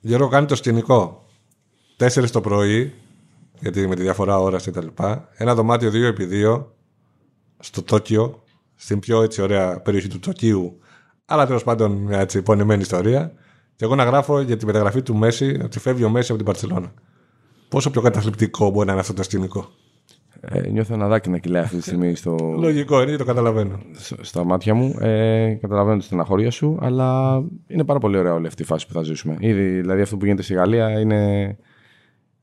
Γιώργο κάνει το σκηνικό 4 το πρωί, γιατί με τη διαφορά ώρας και τα λοιπά. Ένα δωμάτιο 2x2 στο Τόκιο, στην πιο έτσι ωραία περιοχή του Τοκίου, αλλά τέλος πάντων μια έτσι πονεμένη ιστορία. Και εγώ να γράφω για τη μεταγραφή του Μέση, ότι φεύγει ο Μέση από την Παρσελώνα. Πόσο πιο καταθλιπτικό μπορεί να είναι αυτό το σκηνικό. Ε, νιώθω ένα δάκι να κυλάει αυτή τη στιγμή στο, Λογικό είναι, το καταλαβαίνω. στο- στα μάτια μου. Ε, καταλαβαίνω τη στεναχώρια σου, αλλά είναι πάρα πολύ ωραία όλη αυτή η φάση που θα ζήσουμε. Ήδη, δηλαδή αυτό που γίνεται στη Γαλλία είναι...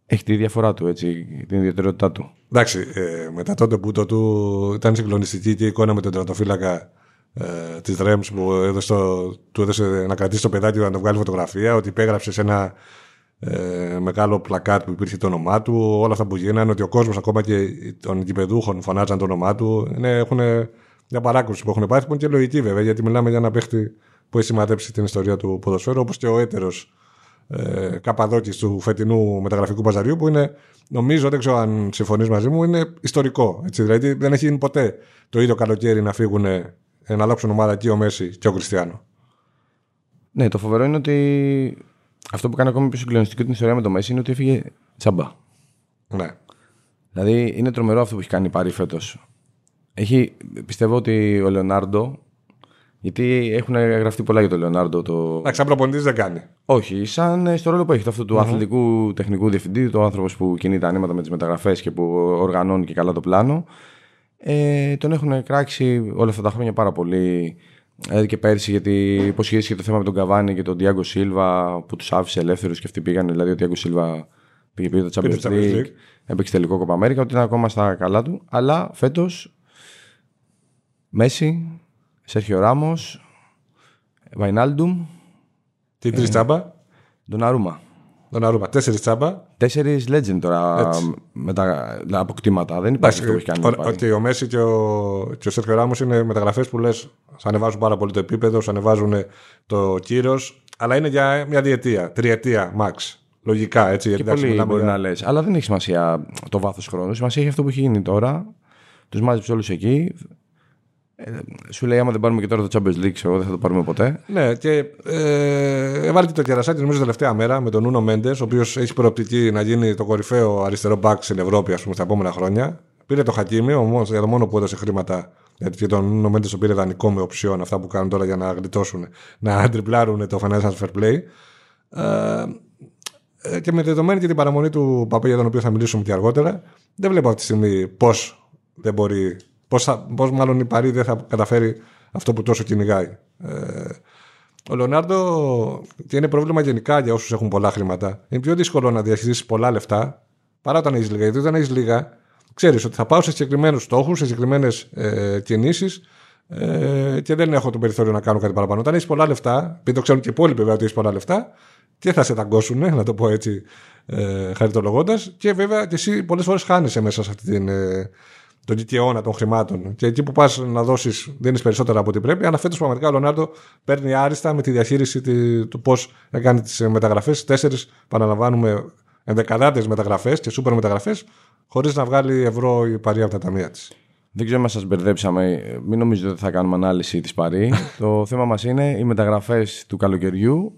έχει τη διαφορά του, έτσι, την ιδιαιτερότητά του. Εντάξει, ε, μετά τότε που το του ήταν συγκλονιστική και η εικόνα με τον τερατοφύλακα ε, της Ρέμς που έδωσε το- του έδωσε να κρατήσει το παιδάκι του να το βγάλει φωτογραφία, ότι υπέγραψε σε ένα ε, μεγάλο πλακάτ που υπήρχε το όνομά του, όλα αυτά που γίνανε, ότι ο κόσμος ακόμα και των γηπεδούχων φωνάζαν το όνομά του. Είναι, έχουν μια παράκρουση που έχουν πάθει, που είναι και λογική βέβαια, γιατί μιλάμε για ένα παίχτη που έχει σημαδέψει την ιστορία του ποδοσφαίρου, όπως και ο έτερος ε, καπαδόκης του φετινού μεταγραφικού παζαριού, που είναι, νομίζω, δεν ξέρω αν συμφωνείς μαζί μου, είναι ιστορικό. Έτσι, δηλαδή δεν έχει γίνει ποτέ το ίδιο καλοκαίρι να φύγουν να αλλάξουν ομάδα και ο Μέση και ο Κριστιανό. Ναι, το φοβερό είναι ότι αυτό που κάνει ακόμη πιο συγκλονιστική την ιστορία με το Μέση είναι ότι έφυγε τσαμπά. Ναι. Δηλαδή είναι τρομερό αυτό που έχει κάνει η Πάρη φέτος. Έχει, πιστεύω ότι ο Λεωνάρντο. Γιατί έχουν γραφτεί πολλά για τον Λεωνάρντο. Το... Εντάξει, σαν προπονητής δεν κάνει. Όχι, σαν ε, στο ρόλο που έχει το αυτό του αθλητικού τεχνικού διευθυντή, το άνθρωπος που κινεί τα ανήματα με τις μεταγραφές και που οργανώνει και καλά το πλάνο. Ε, τον έχουν κράξει όλα αυτά τα χρόνια πάρα πολύ. Δηλαδή και πέρσι, γιατί υποσχέθηκε το θέμα με τον Καβάνη και τον Διάγκο Σίλβα που τους άφησε ελεύθερους και αυτοί πήγαν. Δηλαδή, ο Διάγκο Σίλβα πήγε πήρε το Πήρε Champions το Champions League, League. έπαιξε τελικό Κόπα Αμέρικα, ότι είναι ακόμα στα καλά του. Αλλά φέτος Μέση, Σέρχιο Ράμο, Βαϊνάλντουμ, Τι τρεις τσάμπα, τον Αρούμα. τον Αρούμα. Τέσσερις τσάμπα. Τέσσερις legend τώρα Έτσι. με τα αποκτήματα. Δεν υπάρχει αυτό που έχει κάνει. ο- η Πάρη. ότι ο Μέση και ο, και ο Σέρχιο Ράμος είναι μεταγραφές που λες, σου ανεβάζουν πάρα πολύ το επίπεδο, σου ανεβάζουν το κύρος, αλλά είναι για μια διετία, τριετία max. Λογικά έτσι. Και Γιατί εντάξει, πολύ μιλάμε μπορεί για- να λες. Αλλά δεν έχει σημασία το βάθος χρόνου. Σημασία έχει αυτό που έχει γίνει τώρα. Τους μάζεψε όλους εκεί. Ε, σου λέει: Άμα δεν πάρουμε και τώρα το Champions League, ξέρω, εγώ δεν θα το πάρουμε ποτέ. Ναι, και ε, έβαλε και το κερασάκι νομίζω τελευταία μέρα με τον Νούνο Μέντες, ο οποίος έχει προοπτική να γίνει το κορυφαίο αριστερό μπακ στην Ευρώπη ας πούμε, στα επόμενα χρόνια. Πήρε το Χακίμι, ο μόνος- για το μόνο που έδωσε χρήματα. Γιατί και τον Νούνο Μέντες τον πήρε δανεικό με οψιόν, αυτά που κάνουν τώρα για να γλιτώσουν, να τριπλάρουν το financial fair play. Ε, ε, και με δεδομένη και την παραμονή του Παπέ, για τον οποίο θα μιλήσουμε και αργότερα, δεν βλέπω αυτή τη στιγμή πώς δεν μπορεί. Πώς, θα, πώς μάλλον η Παρή δεν θα καταφέρει αυτό που τόσο κυνηγάει. Ε, ο Λεωνάρντο, και είναι πρόβλημα γενικά για όσους έχουν πολλά χρήματα, είναι πιο δύσκολο να διαχειρίσει πολλά λεφτά παρά όταν έχεις λίγα. Γιατί όταν έχεις λίγα, ξέρεις ότι θα πάω σε συγκεκριμένους στόχους, σε συγκεκριμένες ε, κινήσεις ε, και δεν έχω το περιθώριο να κάνω κάτι παραπάνω. Όταν έχεις πολλά λεφτά, επειδή το ξέρουν και οι υπόλοιποι βέβαια ότι έχεις πολλά λεφτά, και θα σε ταγκώσουν, να το πω έτσι ε, χαριτολογώντας. Και βέβαια και εσύ πολλές φορές χάνεσαι μέσα σε αυτή την. Ε, τον δικαιώνα των χρημάτων. Και εκεί που πας να δώσεις, δίνεις περισσότερα από ό,τι πρέπει. Αλλά φέτος πραγματικά ο Λεωνάρντο παίρνει άριστα με τη διαχείριση τη- του πώς να κάνει τις μεταγραφές. Τέσσερις, παραλαμβάνουμε, ενδεκαδάτες μεταγραφές και σούπερ μεταγραφές, χωρίς να βγάλει ευρώ η παρία από τα ταμεία της. Δεν ξέρω αν σας μπερδέψαμε. Μην νομίζετε ότι θα κάνουμε ανάλυση της Παρή. το θέμα μας είναι οι μεταγραφές του καλοκαιριού.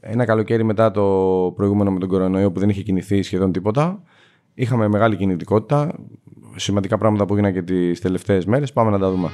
Ένα καλοκαίρι μετά το προηγούμενο με τον κορονοϊό που δεν είχε κινηθεί σχεδόν τίποτα. Είχαμε μεγάλη κινητικότητα. Σημαντικά πράγματα που έγιναν και τις τελευταίες μέρες. Πάμε να τα δούμε.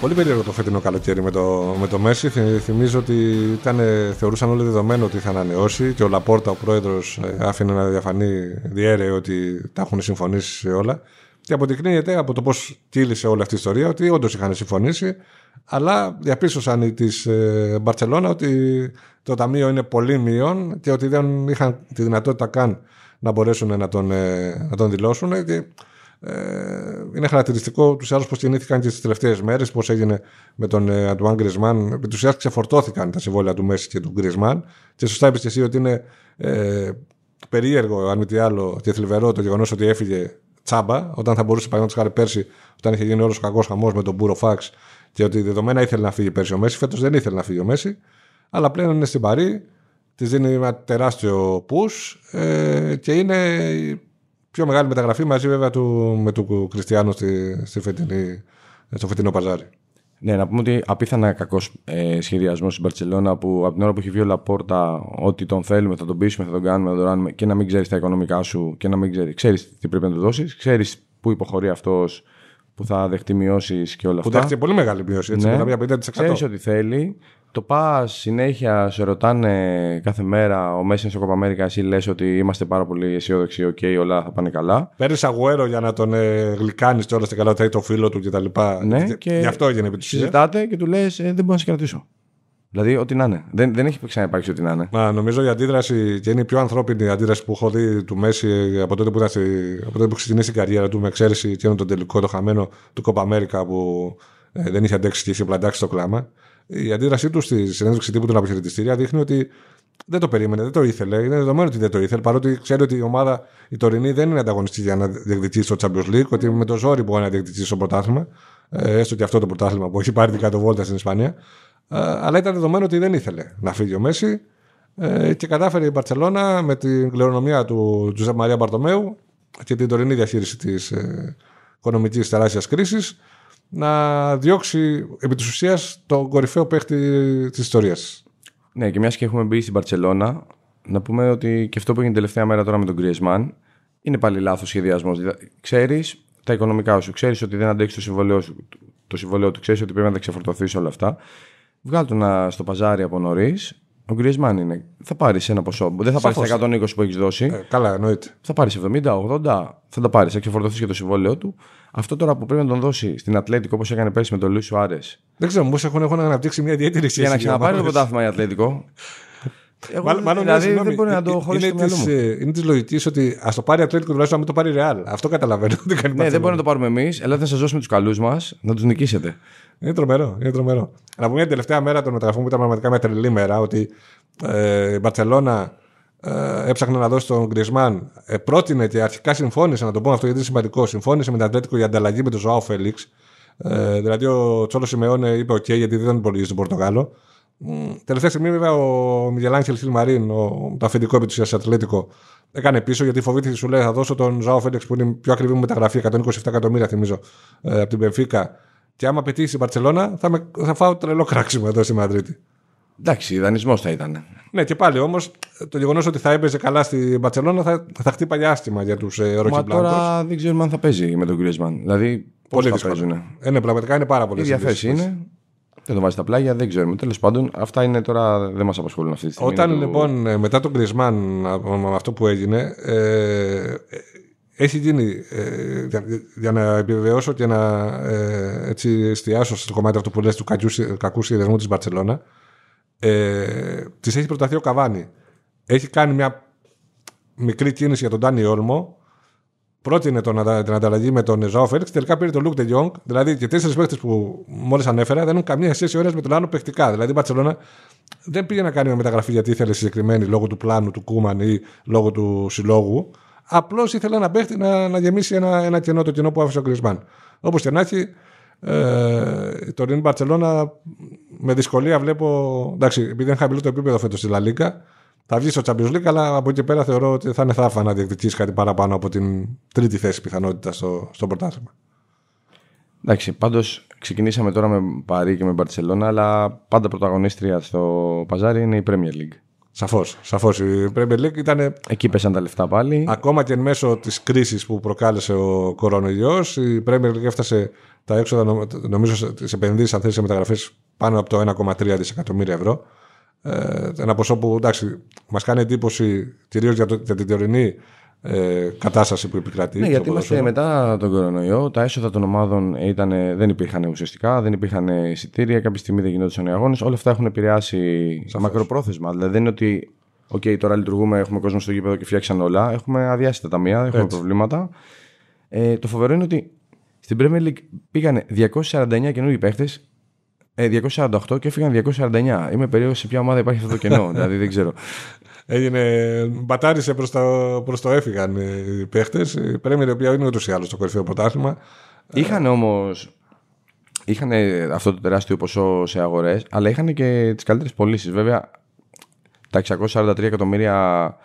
Πολύ περίεργο το φετινό καλοκαίρι με το, με το Μέση. Θυ- Θυμίζω ότι ήταν, θεωρούσαν όλοι δεδομένο ότι θα ανανεώσει και ο Λαπόρτα, ο πρόεδρος, άφηνε να διαφανεί διέρεε ότι τα έχουν συμφωνήσει σε όλα. Και αποδεικνύεται από το πώς κύλησε όλη αυτή η ιστορία ότι όντως είχαν συμφωνήσει, αλλά διαπίστωσαν οι της Μπαρσελόνα ότι το ταμείο είναι πολύ μείον και ότι δεν είχαν τη δυνατότητα καν να μπορέσουν να τον, ε, να τον δηλώσουν. Και ε, είναι χαρακτηριστικό τους άλλους πώς κινήθηκαν και τι τελευταίες μέρες, πώς έγινε με τον ε, Αντουάν Γκρισμάν. Επί της ουσίας ξεφορτώθηκαν τα συμβόλαια του Μέση και του Γκρισμάν. Και σωστά είπες και εσύ ότι είναι ε, περίεργο, αν μη τι άλλο, και θλιβερό το γεγονός ότι έφυγε τσάμπα, όταν θα μπορούσε παραδείγματος χάρη πέρσι, όταν είχε γίνει όλος ο κακός χαμός με τον Μπούρο Φάξ και ότι δεδομένα ήθελε να φύγει πέρσι ο Μέση. Φέτος δεν ήθελε να φύγει ο Μέση, αλλά πλέον είναι στην Παρή. Της δίνει ένα τεράστιο push ε, και είναι η πιο μεγάλη μεταγραφή μαζί βέβαια του, με του Κριστιάνο στη, στη φετινή, στο φετινό παζάρι. Ναι, να πούμε ότι απίθανα κακός ε, σχεδιασμός στην Μπαρσελόνα που από την ώρα που έχει βγει ο Λαπόρτα ότι τον θέλουμε, θα τον πείσουμε, θα τον κάνουμε, θα τον κάνουμε και να μην ξέρεις τα οικονομικά σου και να μην ξέρεις. Ξέρεις τι πρέπει να του δώσεις, ξέρεις πού υποχωρεί αυτός που θα δεχτεί μειώσεις και όλα αυτά. Που δέχτηκε πολύ μεγάλη μείωση, έτσι, ναι. 50%. Ξέρεις ότι θέλει. Το πας συνέχεια, σε ρωτάνε κάθε μέρα ο Μέσι στο Κόπα Αμέρικα, εσύ λες ότι είμαστε πάρα πολύ αισιόδοξοι, OK, okay, όλα θα πάνε καλά. Παίρνεις Αγουέρο για να τον ε, γλυκάνεις και όλα στα καλά, το φίλο του κτλ. Ναι, και γι' αυτό έγινε επί Συζητάτε και του λες, ε, δεν μπορώ να σε κρατήσω. Δηλαδή, ό,τι να είναι. Δεν, δεν έχει ξαναυπάρξει ό,τι να είναι. Μα, νομίζω η αντίδραση και είναι η πιο ανθρώπινη αντίδραση που έχω δει του Μέση από τότε που, ήταν από τότε που ξεκινήσει η καριέρα του, με εξαίρεση και τον τελικό, το χαμένο του Κοπα Αμέρικα που ε, δεν είχε αντέξει και είχε πλαντάξει το κλάμα. Η αντίδρασή του στη συνέντευξη τύπου των αποχαιρετιστήρια δείχνει ότι δεν το περίμενε, δεν το ήθελε. Είναι δεδομένο ότι δεν το ήθελε, παρότι ξέρει ότι η ομάδα η τωρινή δεν είναι ανταγωνιστή για να διεκδικήσει στο Champions League, ότι με το ζόρι μπορεί να διεκδικήσει στο πρωτάθλημα, ε, έστω και αυτό το πρωτάθλημα που έχει πάρει την κάτω βόλτα στην Ισπανία. Ε, αλλά ήταν δεδομένο ότι δεν ήθελε να φύγει ο Μέση ε, και κατάφερε η Μπαρσελόνα με την κληρονομιά του Τζουζέπ Μαρία Μπαρτομέου και την τωρινή διαχείριση της οικονομικής τεράστιας κρίσης να διώξει επί της ουσίας τον κορυφαίο παίχτη της ιστορίας. Ναι, και μιας και έχουμε μπει στην Μπαρσελόνα, να πούμε ότι και αυτό που έγινε τελευταία μέρα τώρα με τον Griezmann είναι πάλι λάθος σχεδιασμός. Ξέρεις τα οικονομικά σου, ξέρεις ότι δεν αντέξει το συμβολέο, σου, το συμβολέο του, ξέρεις ότι πρέπει να τα ξεφορτωθείς όλα αυτά. Βγάλει το στο παζάρι από νωρίς. Ο Γκριεσμάν είναι. Θα πάρεις ένα ποσό. Δεν θα πάρεις τα 120 που έχεις δώσει. Ε, καλά, εννοείται. Θα πάρεις 70, 80, θα τα πάρεις. Θα ξεφορτωθείς και το συμβόλαιό του. Αυτό τώρα που πρέπει να τον δώσει στην Ατλέτικο όπως έκανε πέρσι με τον Λουίς Σουάρες. Δεν ξέρω, μου έχουν, έχουν αναπτύξει μια ιδιαίτερη σχέση. Για να ξαναπάρει το πρωτάθλημα η Ατλέτικο. Εγώ, μάλλον δηλαδή δεν μπορεί να το χωρίσεις είναι, της, ε, είναι της λογικής ότι ας το πάρει Ατλέτικο τουλάχιστον να μην το πάρει Ρεάλ. Αυτό καταλαβαίνω. Δεν, ναι, δεν μπορεί να το πάρουμε εμείς. Ελάτε να σας δώσουμε τους καλούς μας να τους νικήσετε. Είναι τρομερό. Είναι τρομερό. Να πούμε μια τελευταία μέρα των μεταγραφών που ήταν πραγματικά μια τρελή μέρα ότι ε, η Μπαρσελόνα ε, έψαχνε να δώσει τον Γκρισμάν. Ε, πρότεινε και αρχικά συμφώνησε, να το πω αυτό γιατί είναι σημαντικό, συμφώνησε με την Ατλέτικο για ανταλλαγή με τον Ζωάο Φέληξ. Ε, δηλαδή ο Τσόλος Σιμεώνε είπε: OK, γιατί δεν τον υπολογίζει τον Πορτογάλο. Τελευταία στιγμή, βέβαια, ο Μιγελάνχελ Χιλμαρίν, το αφεντικό επί της Ατλέτικο, έκανε πίσω γιατί φοβήθηκε, σου λέει: Θα δώσω τον Ζωάο Φέληξ που είναι πιο ακριβή μου μεταγραφή, 127 εκατομμύρια θυμίζω, ε, από την Πενφύκα. Και άμα πετύχει η Μπαρσελόνα, θα, με, θα φάω τρελό κράξιμο εδώ στη Μαδρίτη. Εντάξει, δανεισμός θα ήταν. Ναι, και πάλι όμως το γεγονός ότι θα έπαιζε καλά στη Μπαρσελόνα θα, θα χτύπαγε άστημα για τους ε, Μα τώρα δεν ξέρουμε αν θα παίζει με τον Γκρίσμαν. Δηλαδή, πώς θα παίζουν. Ε, ναι, πραγματικά είναι πάρα πολύ Η διαθέση είναι. Δεν το βάζει στα πλάγια, δεν ξέρουμε. Τέλος πάντων, αυτά είναι τώρα δεν μας απασχολούν αυτή τη στιγμή. Όταν λοιπόν ε, μετά τον Γκρισμάν, με αυτό που έγινε, ε, έχει γίνει ε, για, για, να επιβεβαιώσω και να ε, έτσι εστιάσω στο κομμάτι αυτό που λες του κακού σχεδιασμού της Μπαρτσελώνα ε, της έχει προταθεί ο Καβάνη έχει κάνει μια μικρή κίνηση για τον Ντάνι Όλμο πρότεινε τον, την ανταλλαγή με τον Ζάο Φέληξ τελικά πήρε τον Λουκ Τελιόγκ δηλαδή και τέσσερις παίχτε που μόλις ανέφερα δεν έχουν καμία σχέση ο με τον άλλο παιχτικά δηλαδή η Μπαρτσελώνα δεν πήγε να κάνει μια μεταγραφή γιατί ήθελε συγκεκριμένη λόγω του πλάνου του Κούμαν ή λόγω του συλλόγου Απλώς ήθελε να παίχτη να, να γεμίσει ένα, ένα κενό, το κενό που άφησε ο Γκρισμάν. Όπως και να έχει, ε, το Ριν Μπαρσελόνα με δυσκολία βλέπω. Εντάξει, επειδή είναι χαμηλό το επίπεδο φέτος στη Λαλίκα, θα βγει στο Champions League, αλλά από εκεί πέρα θεωρώ ότι θα είναι θάφα να διεκδικήσει κάτι παραπάνω από την τρίτη θέση πιθανότητα στο, στο πρωτάθλημα. Εντάξει, πάντως ξεκινήσαμε τώρα με Παρή και με Μπαρσελόνα, αλλά πάντα πρωταγωνίστρια στο παζάρι είναι η Premier League. Σαφώς. Σαφώς. Η Premier League ήταν. Εκεί πέσαν τα λεφτά πάλι. Ακόμα και εν μέσω της κρίσης που προκάλεσε ο κορονοϊός, η Premier League έφτασε τα έξοδα, νομίζω, τις επενδύσεις, αν θέλει, σε μεταγραφές πάνω από το 1,3 δισεκατομμύρια ευρώ. Ε, ένα ποσό που εντάξει, μας κάνει εντύπωση κυρίως για, για την τωρινή ε, κατάσταση που επικρατεί. Ναι, γιατί είμαστε μετά τον κορονοϊό, τα έσοδα των ομάδων ήταν, δεν υπήρχαν ουσιαστικά, δεν υπήρχαν εισιτήρια, κάποια στιγμή δεν γινόντουσαν οι αγώνες. Όλα αυτά έχουν επηρεάσει Σαφώς. μακροπρόθεσμα. Δηλαδή δεν είναι ότι okay, τώρα λειτουργούμε, έχουμε κόσμο στο γήπεδο και φτιάξαν όλα. Έχουμε αδειάσει τα ταμεία, έχουμε Έτσι. προβλήματα. Ε, το φοβερό είναι ότι στην Premier League πήγαν 249 καινούργιοι παίχτες, ε, 248 και έφυγαν 249. Είμαι περίεργος σε ποια ομάδα υπάρχει αυτό το κενό. δηλαδή δεν ξέρω. Έγινε, μπατάρισε προς το, προς το έφυγαν οι παίχτες. Η Πρέμιερ, η οποία είναι ούτως ή άλλως το κορυφαίο πρωτάθλημα. Είχαν όμως. Είχαν αυτό το τεράστιο ποσό σε αγορές, αλλά είχαν και τις καλύτερες πωλήσεις. Βέβαια, τα 643 εκατομμύρια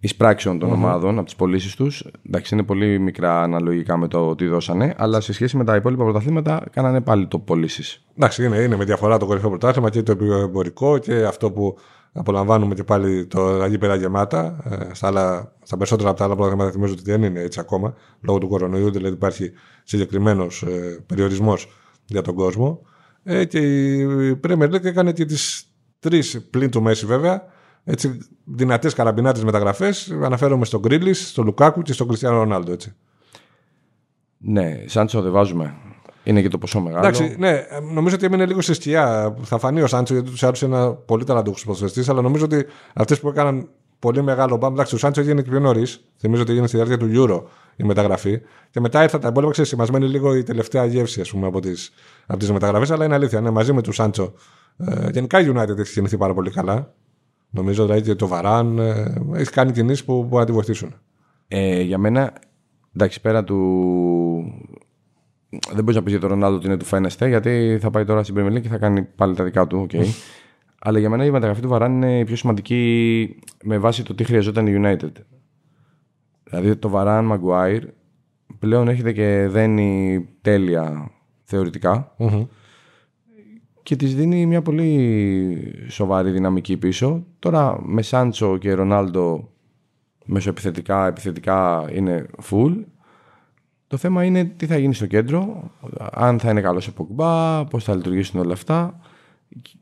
εισπράξεων των ομάδων από τις πωλήσεις τους. Εντάξει, είναι πολύ μικρά αναλογικά με το τι δώσανε, αλλά σε σχέση με τα υπόλοιπα πρωταθλήματα κάνανε πάλι το πωλήσεις. Εντάξει, είναι, είναι με διαφορά το κορυφαίο πρωτάθλημα και το εμπορικό και αυτό που απολαμβάνουμε και πάλι το γήπεδα γεμάτα. Ε, στα, άλλα, στα περισσότερα από τα άλλα πρωταθλήματα θυμίζω ότι δεν είναι έτσι ακόμα λόγω του κορονοϊού, δηλαδή υπάρχει συγκεκριμένος ε, περιορισμός για τον κόσμο. Ε, και η Premier League έκανε και τις τρεις πλην του Μέση βέβαια έτσι, δυνατές καραμπινάτες μεταγραφές. Αναφέρομαι στον Γκρίλις, στον Λουκάκου και στον Κριστιανό Ρονάλντο. Έτσι. Ναι, Σάντσο δεν βάζουμε. Είναι και το ποσό μεγάλο. Εντάξει, ναι, νομίζω ότι έμεινε λίγο σε σκιά. Θα φανεί ο Σάντσο γιατί τους άρεσε ένα πολύ ταλαντούχος ποδοσφαιριστής, αλλά νομίζω ότι αυτές που έκαναν πολύ μεγάλο μπαμ. Εντάξει, ο Σάντσο έγινε και πιο νωρίς. Θυμίζω ότι έγινε στη διάρκεια του Euro η μεταγραφή. Και μετά ήρθα τα υπόλοιπα, ξέρεις, μα μένει λίγο η τελευταία γεύση ας πούμε, από τις από τις μεταγραφές. Αλλά είναι αλήθεια, ναι, μαζί με του Σάντσο. Ε, γενικά η United έχει κινηθεί πάρα πολύ καλά. Νομίζω δηλαδή ότι το Βαράν ε, έχεις κάνει κινήσεις που μπορεί να τη βοηθήσουν. Ε, για μένα, εντάξει, πέρα του. Δεν μπορείς να πεις για τον Ρονάλντο ότι είναι του φαίνεστε, γιατί θα πάει τώρα στην Premier League και θα κάνει πάλι τα δικά του. Okay. Αλλά για μένα η μεταγραφή του Βαράν είναι η πιο σημαντική με βάση το τι χρειαζόταν η United. Δηλαδή το Βαράν Μαγκουάιρ πλέον έρχεται και δένει τέλεια και της δίνει μια πολύ σοβαρή δυναμική πίσω. Τώρα με Σάντσο και Ρονάλντο μεσοεπιθετικά, επιθετικά είναι full. Το θέμα είναι τι θα γίνει στο κέντρο, αν θα είναι καλός σε Ποκμπά, πώς θα λειτουργήσουν όλα αυτά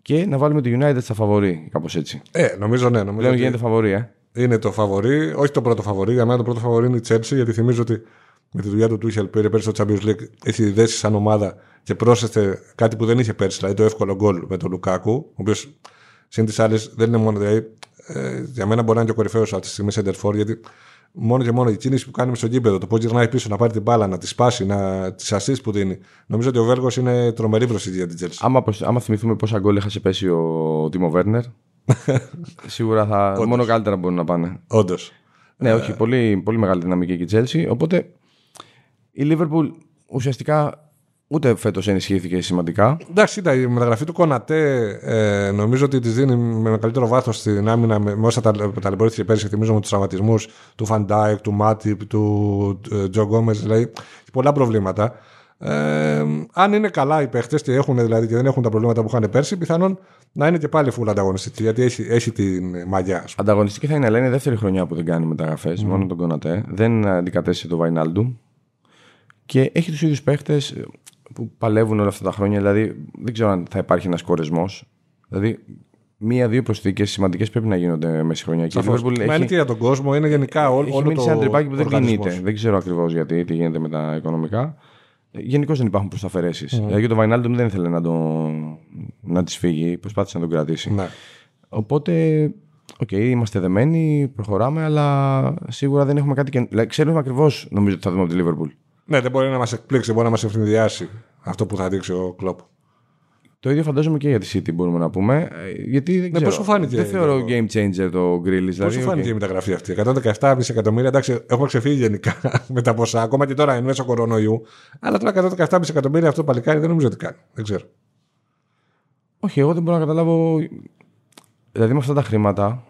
και να βάλουμε το United στα φαβορή, κάπως έτσι. Ε, νομίζω ναι. Νομίζω Πλέον γίνεται φαβορή, ε. Είναι το φαβορή, όχι το πρώτο φαβορή. Για μένα το πρώτο φαβορή είναι η Chelsea, γιατί θυμίζω ότι με τη δουλειά του Τούχελ πήρε πέρσι στο Champions League, έχει δέσει σαν ομάδα και πρόσθεσε κάτι που δεν είχε πέρσι, δηλαδή το εύκολο γκολ με τον Λουκάκου, ο οποίος συν τοις άλλοις δεν είναι μόνο. Δηλαδή, ε, για μένα μπορεί να είναι και ο κορυφαίος αυτή τη στιγμή Σέντερφορ, γιατί μόνο και μόνο η κίνηση που κάνει στο γήπεδο, το πώς γυρνάει πίσω να πάρει την μπάλα, να τη σπάσει, να τις assist που δίνει. Νομίζω ότι ο Βέργος είναι τρομερή προσθήκη για την Τσέλσι. Άμα, άμα θυμηθούμε πόσα γκολ έχασε πέρσι ο Τίμο Βέρνερ, σίγουρα θα. Όντως. μόνο καλύτερα μπορούν να πάνε. Όντως. Ναι, όχι, πολύ, πολύ μεγάλη δυναμική και η Τσέλσι. Οπότε η Λίβερπουλ ουσιαστικά Ούτε φέτος ενισχύθηκε σημαντικά. Εντάξει, ήταν η μεταγραφή του Κονατέ ε, νομίζω ότι της δίνει με μεγαλύτερο βάθος στην άμυνα με, με όσα ταλαιπωρήθηκε πέρυσι. Θυμίζω με τους τραυματισμούς του Φαν Ντάικ, του Μάτιπ, του ε, Τζο Γκόμε. Δηλαδή πολλά προβλήματα. Ε, αν είναι καλά οι παίχτες και, έχουν, δηλαδή, και δεν έχουν τα προβλήματα που είχαν πέρσι, πιθανόν να είναι και πάλι full ανταγωνιστική. Γιατί έχει, έχει την μαγιά. Ανταγωνιστική θα είναι, αλλά είναι η δεύτερη χρονιά που δεν κάνει μεταγραφές. Mm. Μόνο τον Κονατέ. Δεν αντικατέστησε το Βαϊνάλντουμ. Και έχει τους ίδιους παίχτες που παλεύουν όλα αυτά τα χρόνια. Δηλαδή, δεν ξέρω αν θα υπάρχει ένας κορεσμός. Δηλαδή, μία-δύο προσθήκες σημαντικές πρέπει να γίνονται μες στα χρόνια. Και έχει... είναι και για τον κόσμο, είναι γενικά όλο, έχει όλο το. Έχει τριπάκι που δεν κινείται. Δεν ξέρω ακριβώς γιατί, τι γίνεται με τα οικονομικά. Γενικώς δεν υπάρχουν προσθαφαιρέσεις. Mm. Δηλαδή, το Βαϊνάλντουμ δεν ήθελε να, τον... να τη φύγει, προσπάθησε να τον κρατήσει. Ναι. Οπότε, OK, okay, είμαστε δεμένοι, προχωράμε, αλλά σίγουρα δεν έχουμε κάτι. Και... Δηλαδή, ξέρουμε ακριβώς, νομίζω, ότι θα δούμε από τη Λίβερπουλ. Ναι, δεν μπορεί να μας εκπλήξει, μπορεί να μας ευνηδιάσει αυτό που θα δείξει ο Κλοπ. Το ίδιο φαντάζομαι και για τη City μπορούμε να πούμε. Ε, γιατί δεν, ναι, ξέρω, φάνηκε, δεν θεωρώ το... game changer το Grillis. Δηλαδή, πώ σου φάνηκε okay. η μεταγραφή αυτή; 117 δισεκατομμύρια, εντάξει, έχουμε ξεφύγει γενικά με τα ποσά, ακόμα και τώρα εν μέσω κορονοϊού. Αλλά τώρα 117 δισεκατομμύρια αυτό παλικάρι δεν νομίζω ότι κάνει. Δεν ξέρω. Όχι, εγώ δεν μπορώ να καταλάβω. Δηλαδή με αυτά τα χρήματα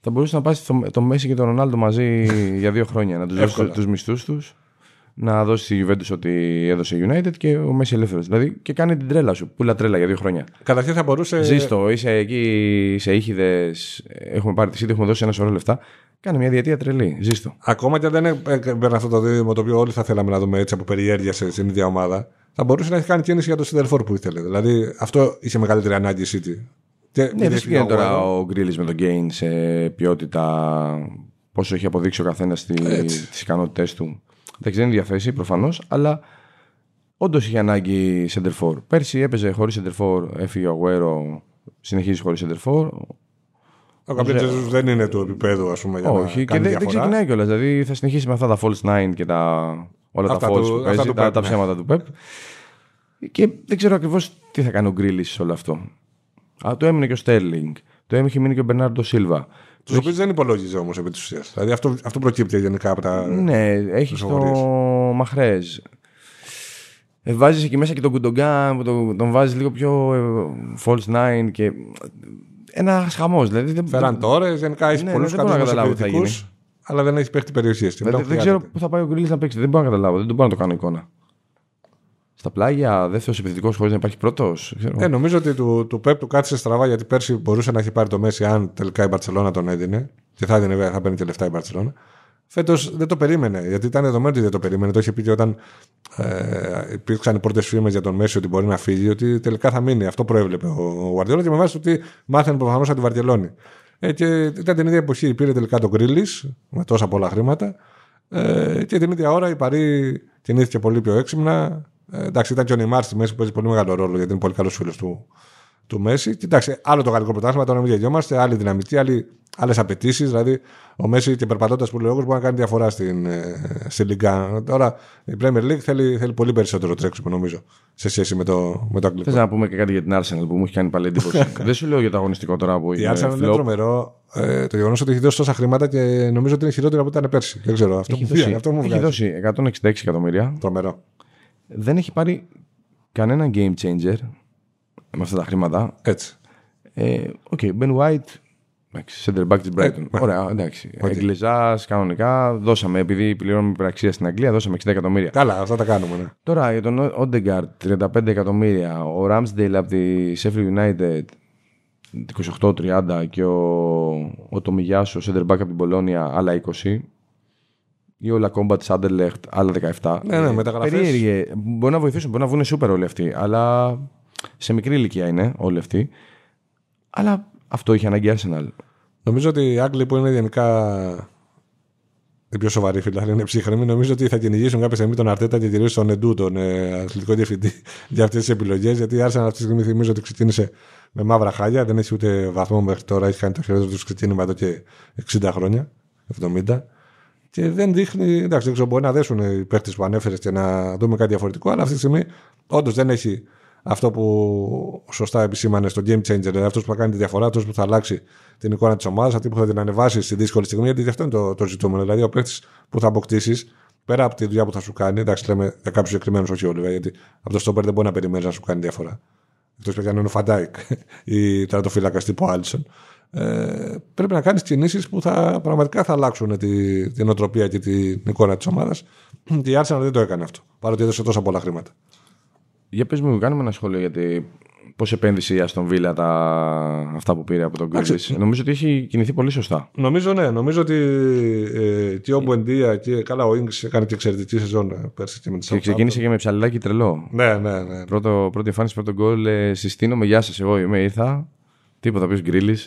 θα μπορούσε να πάει το, το Μέση και τον Ρονάλντο μαζί για δύο χρόνια. Να τους δώσεις τους μισθούς τους, να δώσεις στη Juventus ότι έδωσε United και ο Μέση ελεύθερος. Δηλαδή και κάνει την τρέλα σου. Πουλα τρέλα για δύο χρόνια. Καταρχήν θα μπορούσε. Ζήστο, είσαι εκεί σε ήχηδες. Έχουμε πάρει τη ΣΥΤ, έχουμε δώσει ένα σωρό λεφτά. Κάνε μια διετία τρελή. Ζήστο. Ακόμα και αν δεν έπαιρνε αυτό το δίδυμο το οποίο όλοι θα θέλαμε να δούμε έτσι από περιέργειας στην ίδια ομάδα, θα μπορούσε να έχει κάνει κίνηση για το Σιδερφόρ που ήθελε. Δηλαδή αυτό είχε μεγαλύτερη ανάγκη η City. Και ναι, δεν πηγαίνει τώρα ο Γκρίλι με τον Γκέιν σε ποιότητα πόσο έχει αποδείξει ο καθένας τις ικανότητές του. Δεν είναι διαθέσει προφανώς, αλλά όντως είχε ανάγκη center Πέρσι έπαιζε χωρίς center έφυγε ο Αγουέρο, συνεχίζει χωρίς center Ο Καπίτζε δεν είναι του επίπεδου, ας πούμε. Για Όχι, να και δεν, δεν ξεκινάει κιόλας. Δηλαδή θα συνεχίσει με αυτά τα false nine και τα, όλα αυτά τα false που παίζει, τα, τα ψέματα του Pep. Και δεν ξέρω ακριβώς τι θα κάνει ο Γκρίλι σε όλο αυτό. Α, το έμεινε και ο Στέρλινγκ. Το έμεινε και μείνει και ο Μπερνάρντο Σίλβα. Τους οποίους δεν υπολόγιζε όμως επί της ουσίας. Δηλαδή αυτό, αυτό προκύπτει γενικά από τα. Ναι, έχει το Μαχρέζ. Ε, βάζεις εκεί μέσα και τον Κουντογκάν που τον, τον βάζεις λίγο πιο ε, false nine και ένα χαμός. Δηλαδή, Φέραν τώρα, γενικά έχει Ναι, πολλούς ναι, δεν μπορώ να καλούς καταλάβω τι θα επιθετικού, γίνει. αλλά δεν έχει παίχτη περιουσίας. Δηλαδή, δεν ξέρω πού θα πάει ο Γκρίλι να παίξει. Δεν μπορώ να καταλάβω. Δεν μπορώ να το κάνω εικόνα. Στα πλάγια, δεύτερο επιθετικό χωρίς να υπάρχει πρώτος. Ε, νομίζω ότι του, του Πέπ του κάτσε στραβά γιατί πέρσι μπορούσε να έχει πάρει το Μέση αν τελικά η Μπαρσελόνα τον έδινε. Και θα, έδινε, βέβαια, θα παίρνει και λεφτά η Μπαρσελόνα. Φέτος δεν το περίμενε, γιατί ήταν δεδομένο ότι δεν το περίμενε. Το είχε πει και όταν ε, υπήρξαν οι πρώτες φήμες για τον Μέση ότι μπορεί να φύγει, ότι τελικά θα μείνει. Αυτό προέβλεπε ο Γουαρδιόλα και με βάση το ότι μάθαινε προφανώς από τη Βαρκελόνη. Ε, και ήταν την ίδια εποχή. Πήρε τελικά τον Γκρίλις με τόσα πολλά χρήματα. Ε, και την ίδια ώρα η Παρή κινήθηκε πολύ πιο έξυπνα. Ε, εντάξει, ήταν και ο Νιμάρ στη μέση που παίζει πολύ μεγάλο ρόλο γιατί είναι πολύ καλός φίλος του, του Μέση. Κοιτάξτε, άλλο το γαλλικό πρωτάθλημα, τώρα μην γελιόμαστε, άλλη δυναμική, άλλες απαιτήσεις. Δηλαδή, ο Μέση και περπατώντας που λέει μπορεί να κάνει διαφορά στην, ε, στη Λιγκά. Τώρα η Premier League θέλει, θέλει πολύ περισσότερο τρέξιμο, νομίζω, σε σχέση με το, με το αγγλικό. Θες να πούμε και κάτι για την Arsenal που μου έχει κάνει πάλι εντύπωση. Δεν σου λέω για το αγωνιστικό τώρα που Η είναι. Arsenal είναι flop. τρομερό. Ε, το γεγονός ότι έχει δώσει τόσα χρήματα και νομίζω ότι είναι χειρότερο από ό,τι ήταν πέρσι. Δεν ξέρω. Αυτό Έχει μου δώσει, βγάζει. Αυτό μου έχει βγάζει. δώσει 166 εκατομμύρια. Τρομερό. Δεν έχει πάρει κανένα game changer με αυτά τα χρήματα. Έτσι. Ε, OK, Ben White, εντάξει, center back της Brighton. Ε, Ωραία, εντάξει. Εγγλέζος, κανονικά. Δώσαμε, επειδή πληρώνουμε υπεραξία στην Αγγλία, δώσαμε 60 εκατομμύρια. Καλά, αυτά τα κάνουμε. Ναι. Τώρα για τον Odegaard, 35 εκατομμύρια. Ο Ramsdale από τη Sheffield United, 28-30 και ο, ο Τομιγιάσο, center back από την Πολώνια, άλλα 20. Ή ο Λακόμπα της Άντερλεχτ, άλλα 17. Ναι, ναι, μεταγραφές. Περίεργε. Μπορεί να βοηθήσουν, μπορεί να βγουν σούπερ όλοι αυτοί. Αλλά σε μικρή ηλικία είναι όλοι αυτοί. Αλλά αυτό είχε ανάγκη η Arsenal. Νομίζω ότι οι Άγγλοι που είναι γενικά οι πιο σοβαροί φίλοι, είναι ψύχρεμοι, νομίζω ότι θα κυνηγήσουν κάποια στιγμή τον Αρτέτα και κυρίως τον Εντού, τον ε, αθλητικό διευθυντή, για αυτές τις επιλογές. Γιατί η Arsenal αυτή τη στιγμή θυμίζω ότι ξεκίνησε με μαύρα χάλια, δεν έχει ούτε βαθμό μέχρι τώρα, έχει κάνει το χειρότερο του ξεκίνημα εδώ και 60 χρόνια, 70. Και δεν δείχνει, εντάξει, δεν ξέρω, μπορεί να δέσουν οι παίχτε που ανέφερες και να δούμε κάτι διαφορετικό, αλλά αυτή τη στιγμή όντως δεν έχει αυτό που σωστά επισήμανε στο game changer, δηλαδή αυτός που θα κάνει τη διαφορά, αυτός που θα αλλάξει την εικόνα της ομάδας, αυτή που θα την ανεβάσεις στη δύσκολη στιγμή, γιατί αυτό είναι το, το ζητούμενο. Δηλαδή, ο παίχτη που θα αποκτήσεις, πέρα από τη δουλειά που θα σου κάνει, εντάξει, λέμε για κάποιους συγκεκριμένους, όχι όλοι, βέβαια, γιατί από το στόπερ δεν μπορεί να περιμένεις να σου κάνει διαφορά. Εκτός πια είναι ο Φαν Ντάικ ή τερατοφύλακα τύπου Άλισον. Ε, πρέπει να κάνεις κινήσεις που θα, πραγματικά θα αλλάξουν τη, τη νοοτροπία και την εικόνα της ομάδας. Και η Arsenal δεν το έκανε αυτό, παρότι έδωσε τόσα πολλά χρήματα. Για πες μου, κάνουμε ένα σχόλιο γιατί πώς επένδυσε η Aston Villa τα... αυτά που πήρε από τον Γκρίλις. Νομίζω ότι έχει κινηθεί πολύ σωστά. Νομίζω ναι, νομίζω ότι ε, και ο Μπουέντια και καλά ο Ινγκς έκανε και εξαιρετική σεζόν ε, πέρσι και με τη Και ξεκίνησε και με ψαλιδάκι τρελό. Ναι, ναι, ναι. Πρώτο, πρώτη εμφάνιση, πρώτο γκολ. Ε, συστήνομαι, γεια σας, εγώ είμαι, ήρθα. Τίποτα πει Γκρίλι.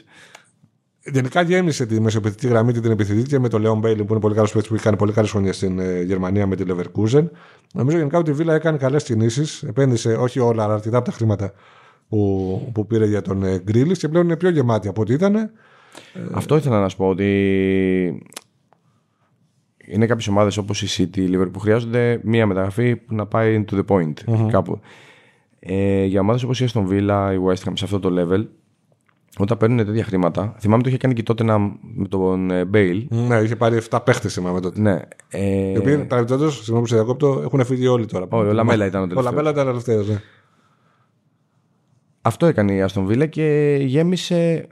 Γενικά γέμισε τη μεσοπαιδευτική γραμμή και την επιθετική και με τον Λέον Μπέιλι που είναι πολύ καλός παίκτης που έχει κάνει πολύ καλές χρονιές στην ε, Γερμανία με τη Leverkusen. Νομίζω γενικά ότι η Βίλα έκανε καλές κινήσεις. Επένδυσε όχι όλα, αλλά αρκετά από τα χρήματα που, που πήρε για τον ε, Γκρίλι και πλέον είναι πιο γεμάτη από ό,τι ήταν. Αυτό ήθελα να σου πω ότι είναι κάποιες ομάδες όπως η City, η Liverpool που χρειάζονται μία μεταγραφή που να πάει to the point κάπου. Ε, για ομάδες όπως η Aston Villa, η West Ham σε αυτό το level, όταν παίρνουν τέτοια χρήματα, θυμάμαι το είχε κάνει και τότε με τον ε, Bale. Ναι, είχε πάρει 7 παίχτες θυμάμαι τότε. Ναι. Ε, Οι οποίοι παρεμπιπτόντω, συγγνώμη που σε διακόπτω, έχουν φύγει όλοι τώρα. ο Λαμέλα ήταν ο Ο τελευταίος. Λαμπέλα ήταν τελευταίος, ναι. Αυτό έκανε η Aston Villa και γέμισε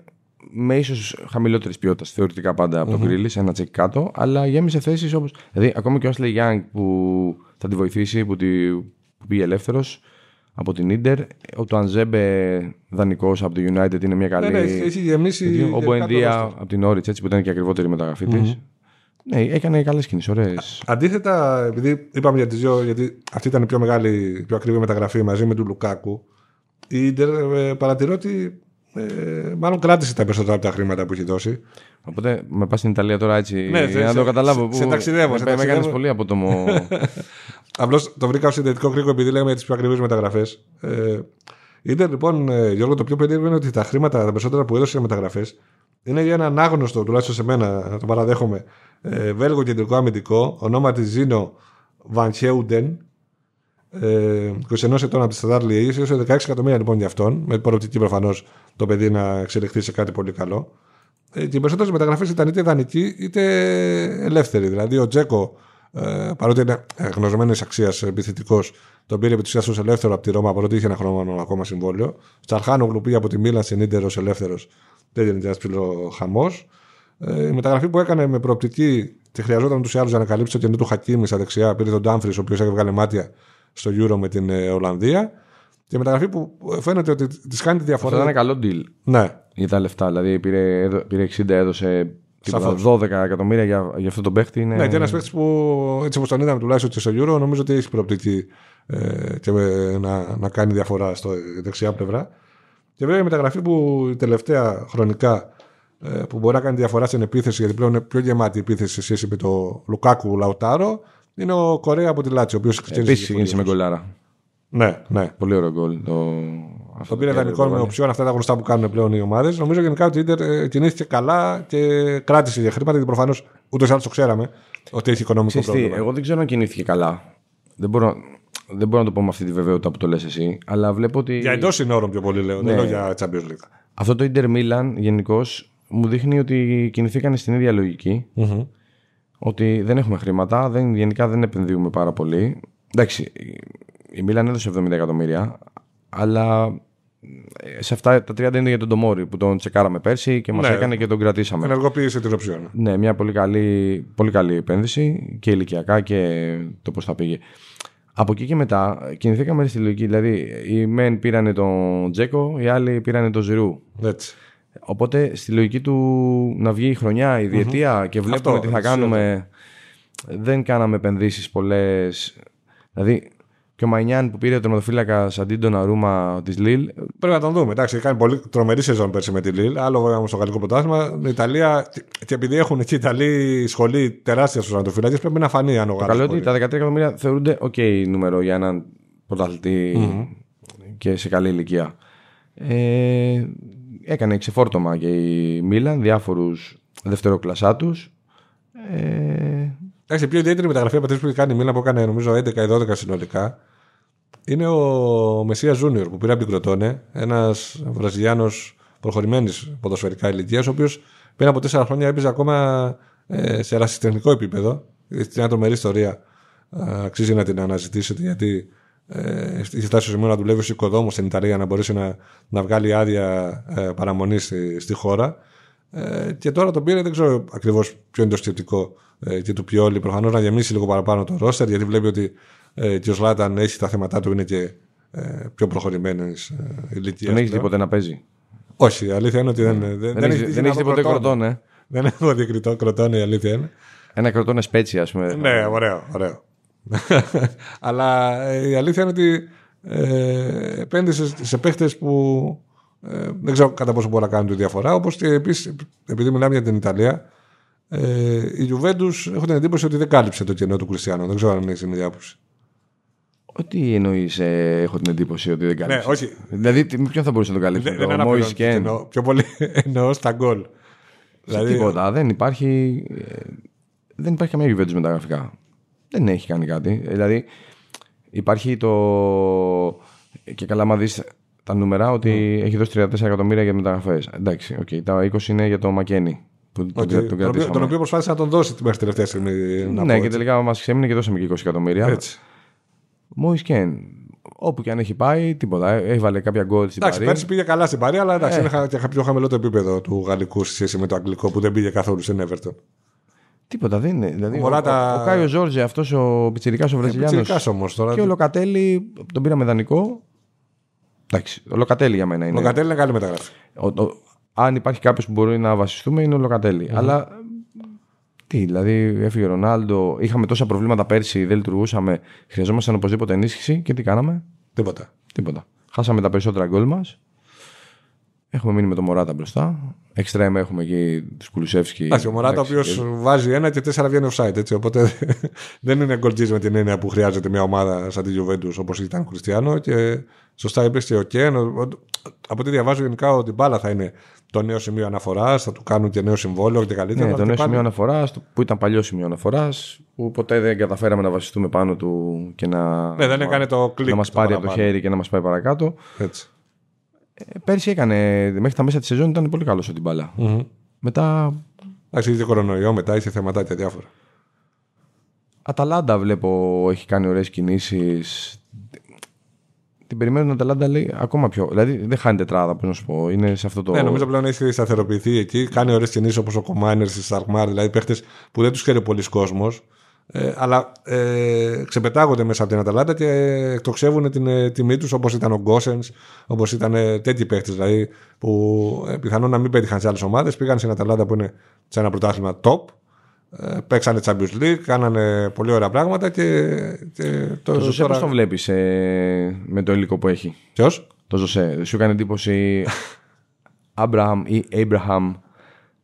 με ίσως χαμηλότερης ποιότητας θεωρητικά πάντα από τον Γκρίλι, ένα τσεκ κάτω, αλλά γέμισε θέσεις όπως. Δηλαδή, ακόμα και ο Ashley Young που θα τη βοηθήσει, που, τη, που πήγε ελεύθερος από την ντερ. Ο Τουανζέμπε δανεικός από το United είναι μια καλή. Ναι, ναι, έχει- έχει γεμίσει. ο γενικά Μποενδία το roster. από την Όριτ, έτσι που ήταν και ακριβότερη μεταγραφή τη. Ναι, έκανε καλές κινήσεις, ωραίες. Αντίθετα, επειδή είπαμε για τις δύο, γιατί αυτή ήταν η πιο μεγάλη, πιο ακριβή μεταγραφή μαζί με του Λουκάκου, η Ιντερ ε, παρατηρώ ότι ε, μάλλον κράτησε τα περισσότερα από τα χρήματα που έχει δώσει. Οπότε με πας στην Ιταλία τώρα έτσι. Ναι, για σε- να το σε- καταλάβω. σε- που- σε ταξιδεύω, σε Με, με ταξιδεύω. έκανε πολύ απότομο. Απλώς το βρήκα ως συνδετικό κρίκο επειδή λέγαμε για τις πιο ακριβείς μεταγραφές. Ε, η Ιντερ, λοιπόν, ε, Γιώργο, το πιο περίεργο είναι ότι τα χρήματα, τα περισσότερα που έδωσε σε μεταγραφές, είναι για έναν άγνωστο, τουλάχιστον σε μένα, το παραδέχομαι, ε, Βέλγο κεντρικό αμυντικό, ονόματι Ζήνο Βανχέουντεν, ε, 21 ετών από τη Σταδάρ Λιέγης, έδωσε 16 εκατομμύρια λοιπόν για αυτόν, με προοπτική προφανώς το παιδί να εξελιχθεί σε κάτι πολύ καλό. Ε, και οι περισσότερες μεταγραφές ήταν είτε δανεικοί είτε ελεύθεροι. Δηλαδή ο Τζέκο, ε, παρότι είναι γνωρισμένη αξίας επιθετικός, τον πήρε επί της ουσίας ως ελεύθερο από τη Ρώμα, παρότι είχε ένα χρόνο ακόμα συμβόλαιο. Τσαρχάνογλου πήγε από τη Μίλαν στην ντερ ως ελεύθερος δεν γίνεται ένας ψηλό χαμός. Ε, η μεταγραφή που έκανε με προοπτική και χρειαζόταν ούτως ή άλλως για να καλύψει το κενό του Χακίμη στα δεξιά. Πήρε τον Ντάμφρις, ο οποίος έκανε βγάλει μάτια στο Euro με την ε, Ολλανδία. Και μεταγραφή που φαίνεται ότι της κάνει τη διαφορά. Αυτό ήταν ένα καλό deal Ναι, για τα λεφτά. Δηλαδή πήρε, έδω- πήρε 60, έδωσε τίποτα, Σαφώς. 12 εκατομμύρια για, για αυτό τον παίχτη. Είναι... ναι, και ένας παίκτης που έτσι όπως τον είδαμε τουλάχιστον και στο Euro, νομίζω ότι έχει προοπτική ε, και με- να, να κάνει διαφορά στο δεξιά πλευρά. Και βέβαια η μεταγραφή που η τελευταία χρονικά ε, που μπορεί να κάνει διαφορά στην επίθεση, γιατί πλέον είναι πιο γεμάτη η επίθεση σε σχέση με το Λουκάκου Λαουτάρο, είναι ο Κορέα από τη Λάτσι, ο οποίος Επίσης ξεκίνησε με γκολάρα. Ναι, ναι. Πολύ ωραίο γκολ. Το, Το πήρε δανεικό με οψιόν, αυτά τα γνωστά που κάνουν πλέον οι ομάδες. Νομίζω γενικά ότι η Ιντερ ε, κινήθηκε καλά και κράτησε για χρήματα, γιατί προφανώς ούτως ή άλλως το ξέραμε ότι έχει οικονομικό Ξέρεις τι, πρόβλημα. εγώ δεν ξέρω αν κινήθηκε καλά. Δεν μπορώ, δεν μπορώ να το πω με αυτή τη βεβαιότητα που το λες εσύ, αλλά βλέπω ότι Για εντός συνόρων πιο πολύ λέω, Ναι. δεν λέω για Champions League. αυτό το Inter Milan γενικώς μου δείχνει ότι κινηθήκαν στην ίδια λογική. Ότι δεν έχουμε χρήματα, δεν, γενικά δεν επενδύουμε πάρα πολύ. Εντάξει, η Μίλαν έδωσε 70 εκατομμύρια, αλλά ε, σε αυτά τα 30 είναι για τον Τομόρι που τον τσεκάραμε πέρσι και μας Ναι. έκανε και τον κρατήσαμε. Ενεργοποίησε την οψιόν. Ναι, μια πολύ καλή, πολύ καλή επένδυση και ηλικιακά και το πώς θα πήγε. Από εκεί και μετά κινηθήκαμε στη λογική. Δηλαδή, οι μεν πήρανε τον Τζέκο, οι άλλοι πήρανε τον Ζηρού. Έτσι. Οπότε στη λογική του να βγει η χρονιά, η διετία και βλέπουμε Αυτό, τι θα έτσι, κάνουμε. Δεν κάναμε επενδύσεις πολλές. Δηλαδή, και ο Μαϊνιάν που πήρε τον τερματοφύλακα αντί τον Αρούμα της Λίλ. Πρέπει να τον δούμε. Εντάξει, κάνει πολύ τρομερή σεζόν πέρσι με τη Λίλ. Άλλο βέβαια στο γαλλικό πρωτάθλημα. Η Ιταλία, και επειδή έχουν εκεί οι Ιταλοί σχολή τεράστια στους ανατοφυλάκε, πρέπει να φανεί αν ο Το Γάλλος καλό είναι μπορεί. ότι τα 13 εκατομμύρια θεωρούνται ok νούμερο για έναν πρωταθλητή και σε καλή ηλικία. Ε, έκανε ξεφόρτωμα και η Μίλαν διάφορους δευτεροκλασσάτους. Ε, Εντάξει, η πιο ιδιαίτερη μεταγραφή από αυτές που έχει κάνει η Μίλαν που έκανε νομίζω 11 ή 12 συνολικά είναι ο Μεσία Ζούνιορ που πήρε από την Κροτόνε. Ένας Βραζιλιάνος προχωρημένης ποδοσφαιρικά ηλικίας, ο οποίος πριν από 4 χρόνια έπαιζε ακόμα ε, σε ερασιτεχνικό επίπεδο. Είναι μια τρομερή ιστορία. Ε, αξίζει να την αναζητήσετε γιατί ε, είχε φτάσει στο σημείο να δουλεύει ως οικοδόμος στην Ιταλία να μπορέσει να, να βγάλει άδεια ε, παραμονή στη, στη χώρα. Ε, και τώρα τον πήρε, δεν ξέρω ακριβώς ποιο είναι το σκεπτικό ε, και του Πιόλη. Προφανώς να γεμίσει λίγο παραπάνω το ρόστερ, γιατί βλέπει ότι ε, και ο Σλάταν έχει τα θέματα του, είναι και ε, πιο προχωρημένης ε, ηλικίας. τον έχεις δει ποτέ να παίζει; Όχι, η αλήθεια είναι ότι δεν, δεν, Δεν, έχεις- έχει δεν έχεις δει ποτέ κροτόν, ε. Δεν έχω δει κριτό- κροτόν, η αλήθεια είναι. Ένα κροτόν σπέτσι, ας πούμε. Ναι, ωραίο, ωραίο. Αλλά ε, η αλήθεια είναι ότι ε, επένδυσε σε παίχτες που ε, δεν ξέρω κατά πόσο μπορεί να κάνουν τη διαφορά. Όπως και επίσης, επειδή μιλάμε για την Ιταλία, ε, η Juventus έχω την εντύπωση ότι δεν κάλυψε το κενό του Κριστιανού. Δεν ξέρω αν έχεις την ίδια άποψη. Ό,τι εννοείς, έχω την εντύπωση ότι δεν κάνει. Ναι, όχι. Δηλαδή, τι- με ποιον θα μπορούσε να τον καλύψει. Δεν, δεν το αναπληρώνει Moise το Kean. κενό. Πιο πολύ εννοώ στα γκολ. Σε τίποτα. Δεν υπάρχει, ε, δεν υπάρχει καμία Juventus μεταγραφικά. Δεν έχει κάνει κάτι. Ε, Δηλαδή, υπάρχει το. Και καλά, άμα δεις τα νούμερα, ότι έχει δώσει 34 εκατομμύρια για μεταγραφές. Εντάξει, οκ. τα 20 είναι για το Μακένι. Που τον, Ότι- τον τον, οποίο, κρατήσαμε. τον οποίο προσπάθησε να τον δώσει μέχρι τελευταία στιγμή. να ναι, πω και έτσι. τελικά μας ξέμεινε και δώσαμε και 20 εκατομμύρια. Έτσι. Μόιζ Κιν. Όπου και αν έχει πάει, τίποτα. Έχει βάλει κάποια γκολ στην Εντάξει, Παρί. πέρσι πήγε καλά στην Παρή, αλλά Ε. εντάξει, είναι χα- και πιο χαμηλό το επίπεδο του γαλλικού σε σχέση με το αγγλικό που δεν πήγε καθόλου στην Everton. Τίποτα δεν είναι. Δηλαδή, ο, Μωράτα- ο, ο Κάιο Ζόρζε, αυτός ο πιτσυρικά ο Βραζιλιάνος. Πιτσιρικάς όμως τώρα. Και ο Λοκατέλη, τον πήραμε δανεικό. Εντάξει, ο Λοκατέλη για μένα είναι. Ο Κατέλη είναι καλή μεταγραφή. Ο- ο- αν υπάρχει κάποιος που μπορεί να βασιστούμε είναι ο λοκατελη Αλλά τι, δηλαδή έφυγε ο Ρονάλντο, είχαμε τόσα προβλήματα πέρσι, δεν λειτουργούσαμε, χρειαζόμασταν οπωσδήποτε ενίσχυση και τι κάναμε; Τίποτα. Τίποτα. Χάσαμε τα περισσότερα γκολ μας. Έχουμε μείνει με το Μωράτα μπροστά. Εξτρέμ έχουμε εκεί τους Κουλουσεύσκι. Εντάξει, ο Μωράτα ο οποίος βάζει ένα και τέσσερα βγαίνει offside. Έτσι, οπότε δεν είναι γκολτζής με την έννοια που χρειάζεται μια ομάδα σαν τη Juventus όπως ήταν ο Κριστιανό. Και σωστά είπες και ο Κέν. ο- ο- Από ό,τι διαβάζω γενικά ότι η μπάλα θα είναι το νέο σημείο αναφοράς. Θα του κάνουν και νέο συμβόλαιο και καλύτερα. Ναι, αλλά το και νέο πάλι- σημείο αναφοράς, που ήταν παλιό σημείο αναφοράς, που ποτέ δεν καταφέραμε να βασιστούμε πάνω του και να, Ναι, δεν έκανε το κλικ. να μας το πάρει από το παραπάνω. χέρι και να μας πάει παρακάτω. Έτσι. Ε, πέρσι έκανε, μέχρι τα μέσα της σεζόν ήταν πολύ καλός στην μπάλα. Μετά Εντάξει, είχε κορονοϊό μετά, είχε θεματάκια διάφορα. Αταλάντα βλέπω έχει κάνει ωραίες κινήσεις. Την περιμένουν την Αταλάντα λέει ακόμα πιο. Δηλαδή δεν χάνει τετράδα, πώς να σου πω. Είναι σε αυτό το. Ναι, νομίζω πλέον έχει σταθεροποιηθεί εκεί. Κάνει ωραίες κινήσεις όπως ο Κοπμάινερς της Άλκμααρ, δηλαδή παίχτες που δεν τους ξέρει πολύς κόσμος. Ε, αλλά ε, ξεπετάγονται μέσα από την Αταλάντα και εκτοξεύουν την ε, τιμή τους όπως ήταν ο Γκόσενς, όπως ήταν ε, τέτοιοι παίχτες δηλαδή, που ε, πιθανόν να μην πέτυχαν σε άλλες ομάδες. Πήγαν στην Αταλάντα που είναι σε ένα πρωτάθλημα top. Ε, παίξανε Champions League, κάνανε πολύ ωραία πράγματα και. και το, το Ζωσέ, τώρα... πώς τον βλέπεις ε, με το υλικό που έχει; Ποιος; Το Ζωσέ. Σου έκανε εντύπωση. Αμπραάμ ή Abraham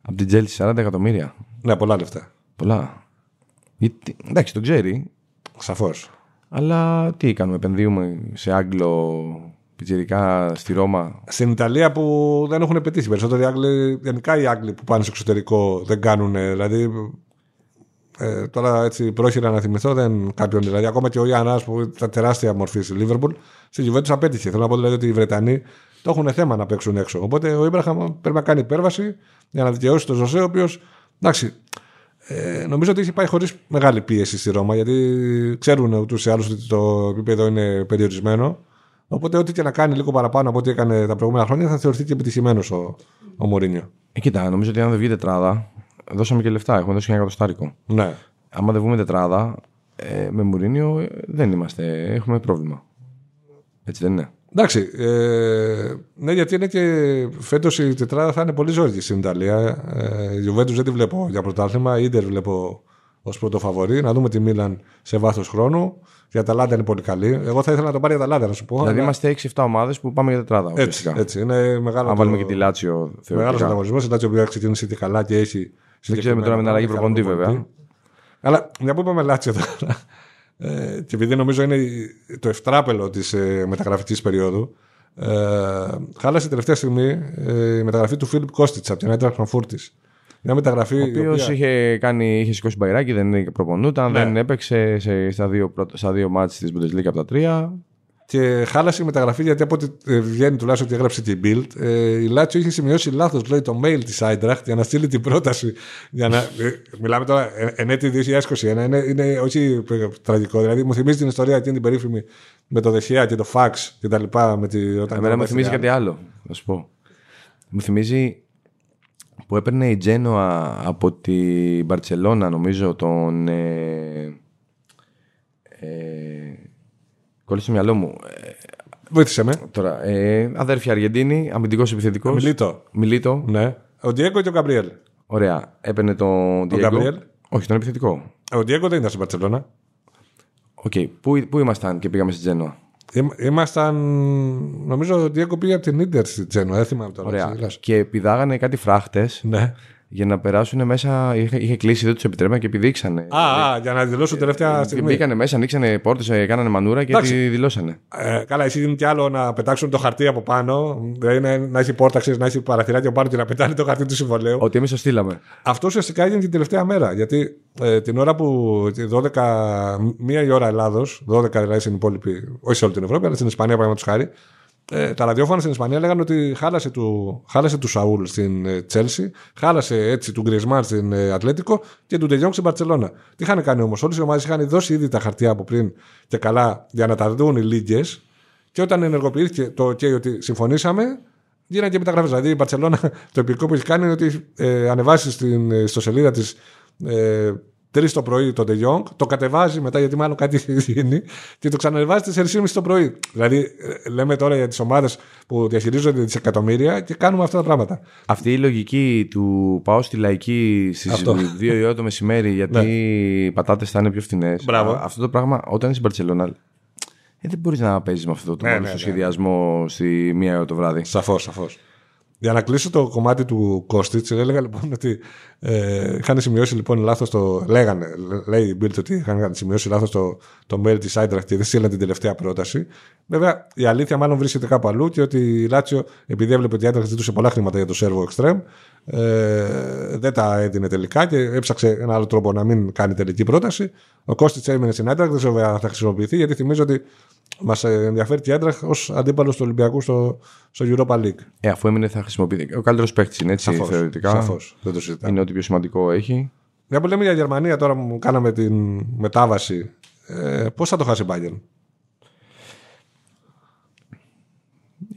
από την Τζέλση 40 εκατομμύρια; Ναι, πολλά λεφτά. Πολλά. Γιατί, εντάξει, το ξέρει. Σαφώς. Αλλά τι κάνουμε, επενδύουμε σε Άγγλο πιτσιρικά στη Ρώμα; Στην Ιταλία που δεν έχουν πετύχει. Περισσότεροι Άγγλοι, γενικά οι Άγγλοι που πάνε στο εξωτερικό δεν κάνουν. Δηλαδή, ε, τώρα έτσι πρόχειρα να θυμηθώ, δεν κάποιον. Δηλαδή, ακόμα και ο Ιαννάς που ήταν τεράστια μορφή στη Λίβερπουλ, στη Γιουβέντους απέτυχε. Θέλω να πω δηλαδή ότι οι Βρετανοί το έχουν θέμα να παίξουν έξω. Οπότε ο Ήμπραχαμ πρέπει να κάνει υπέρβαση για να δικαιώσει τον Ζωσέ, ο οποίος εντάξει, ε, νομίζω ότι έχει πάει χωρίς μεγάλη πίεση στη Ρώμα, γιατί ξέρουν ούτως ή άλλως ότι το επίπεδο είναι περιορισμένο. Οπότε, ό,τι και να κάνει λίγο παραπάνω από ό,τι έκανε τα προηγούμενα χρόνια, θα θεωρηθεί και επιτυχημένος ο, ο Μωρίνιο. Ε, κοίτα, νομίζω ότι αν δεν βγει τετράδα, δώσαμε και λεφτά. Έχουμε δώσει ένα εκατοστάρικο. Ναι. Άμα δεν βγούμε τετράδα, ε, με Μουρίνιο ε, δεν είμαστε. Έχουμε πρόβλημα. Έτσι δεν είναι. Εντάξει. Ε, ναι, γιατί είναι και φέτος η τετράδα θα είναι πολύ ζώρικη στην Ιταλία. Ε, η Juventus δεν τη βλέπω για πρωτάθλημα. Ιντερ βλέπω ως πρώτο φαβορή. Να δούμε τη Μίλαν σε βάθος χρόνου. Η Αταλάντα είναι πολύ καλή. Εγώ θα ήθελα να το πάρει η Αταλάντα, να σου πω. Δηλαδή αλλά... είμαστε 6-7 ομάδες που πάμε για τετράδα. Έτσι, έτσι. Είναι μεγάλο. Αν το... βάλουμε και τη Λάτσιο. Μεγάλος ανταγωνισμός. Η Λάτσιο που έχει ξεκινήσει και καλά και έχει. Δεν ξέρουμε τώρα με την αλλαγή προποντή, βέβαια. Αλλά μια που είπαμε Λάτσιο τώρα. Ε, και επειδή νομίζω είναι το ευτράπελο της ε, μεταγραφικής περίοδου, ε, χάλασε τελευταία στιγμή ε, η μεταγραφή του Φίλιπ Κώστιτς από την Έντρα Φραγκφούρτη. Μια μεταγραφή. Ο οποίος οποία... είχε, κάνει, είχε σηκώσει μπαϊράκι, δεν προπονούταν, ναι. δεν έπαιξε σε, στα δύο, στα δύο μάτς της Bundesliga από τα τρία. Και χάλασε η μεταγραφή γιατί από ό,τι ε, βγαίνει τουλάχιστον ότι έγραψε και η Bild, ε, η Λάτσιο είχε σημειώσει λάθος λέει το mail της Άιντραχτ για να στείλει την πρόταση. Για να, ε, μιλάμε τώρα εν έτη 2021, είναι, είναι όχι τραγικό. Δηλαδή μου θυμίζει την ιστορία εκείνη την περίφημη με το δεχεία και το fax και τα λοιπά. Με τη, Εμένα μου θυμίζει κάτι άλλο, να σου πω. Μου θυμίζει που έπαιρνε η Τζένοα από την Μπαρτσελώνα νομίζω τον... Ε, ε, κόλλησε στο μυαλό μου. Βοήθησε με. Τώρα, ε, αδέρφια Αργεντίνη, αμυντικός επιθετικός. Μιλίτο. Μιλίτο. Ναι. Ο Ντιέγκο και ο Γκαμπριέλ. Ωραία. Έπαιρνε τον Ντιέγκο. Γκαμπριέλ. Όχι, τον επιθετικό. Ο Ντιέγκο δεν ήταν στην Μπαρσελόνα. Οκ. Okay. Πού, πού ήμασταν και πήγαμε στη Τζένοα. Ήμασταν. Νομίζω ότι ο Ντιέγκο πήγε από την ντερ στη Τζένοα. Δεν θυμάμαι τώρα. Ωραία. Και πηδάγανε κάτι φράχτες. Ναι για να περάσουν μέσα. Είχε, είχε κλείσει, δεν τους επιτρέπανε και επιδείξανε. Α, α, για να δηλώσουν τελευταία στιγμή. Μπήκανε μέσα, ανοίξανε πόρτες, κάνανε μανούρα και τη δηλώσανε. Ε, καλά, εσύ είναι κι άλλο να πετάξουν το χαρτί από πάνω. Δηλαδή να έχει πόρτα, ξέρεις, να έχει παραθυράκια από πάνω και να πετάνε το χαρτί του συμβολέου. Ότι εμείς το στείλαμε. Αυτό ουσιαστικά έγινε την τελευταία μέρα. Γιατί ε, την ώρα που. 12, μία η ώρα Ελλάδος, 12 δηλαδή στην υπόλοιπη. Όχι σε όλη την Ευρώπη, αλλά στην Ισπανία, παραδείγματος χάρη ε, τα ραδιόφωνα στην Ισπανία λέγανε ότι χάλασε του, χάλασε του Σαούλ στην ε, Τσέλσι, χάλασε έτσι του Γκρισμάν στην ε, Ατλέτικο και του Ντεγιόνγκ στην Παρσελώνα. Τι είχαν κάνει όμως, όλες οι ομάδες είχαν δώσει ήδη τα χαρτιά από πριν και καλά για να τα δουν οι λίγες. Και όταν ενεργοποιήθηκε το OK ότι συμφωνήσαμε, γίνανε και μεταγραφές. Δηλαδή η Μπαρσελόνα το επικό που έχει κάνει είναι ότι ε, ανεβάσει στην ε, ιστοσελίδα της ε, τρεις το πρωί το De Jong, το κατεβάζει μετά γιατί μάλλον κάτι έχει γίνει και το ξανανεβάζει 4,5 το πρωί. Δηλαδή, ε, λέμε τώρα για τις ομάδες που διαχειρίζονται δισεκατομμύρια και κάνουμε αυτά τα πράγματα. Αυτή η λογική του πάω στη λαϊκή στις 2 η ώρα το μεσημέρι γιατί ναι. οι πατάτες θα είναι πιο φθηνέ. Αυτό το πράγμα όταν είσαι στην Παρσελόνα. Ε, δεν μπορείς να παίζεις με αυτό το ναι, ναι, ναι, σχεδιασμό στη μία ώρα το βράδυ. Σαφώς, σαφώς. Για να κλείσω το κομμάτι του Κώστιτς, έλεγα λοιπόν ότι ε, είχαν σημειώσει λοιπόν λάθος το. Λέγανε, λέει η Bild ότι είχαν σημειώσει λάθος το, το mail της Άιντραχ και δεν στείλαν την τελευταία πρόταση. Βέβαια, η αλήθεια μάλλον βρίσκεται κάπου αλλού και ότι η Λάτσιο, επειδή έβλεπε ότι η Άιντραχ ζητούσε πολλά χρήματα για το σερβο Extreme, ε, δεν τα έδινε τελικά και έψαξε ένα άλλο τρόπο να μην κάνει τελική πρόταση. Ο Κώστιτς έμεινε στην Άιντραχ, δεν ξέρω αν θα χρησιμοποιηθεί γιατί θυμίζω ότι Μας ενδιαφέρει και η Έντραχ ως αντίπαλος του Ολυμπιακού στο, στο Europa League. Ε, αφού έμεινε θα χρησιμοποιηθεί. Ο καλύτερος παίκτης είναι έτσι σαφώς, θεωρητικά. Σαφώς. Δεν το συζητάμε. Είναι ό,τι πιο σημαντικό έχει. Μια που λέμε για Γερμανία τώρα που κάναμε την μετάβαση. Ε, Πώς θα το χάσει η Bayern;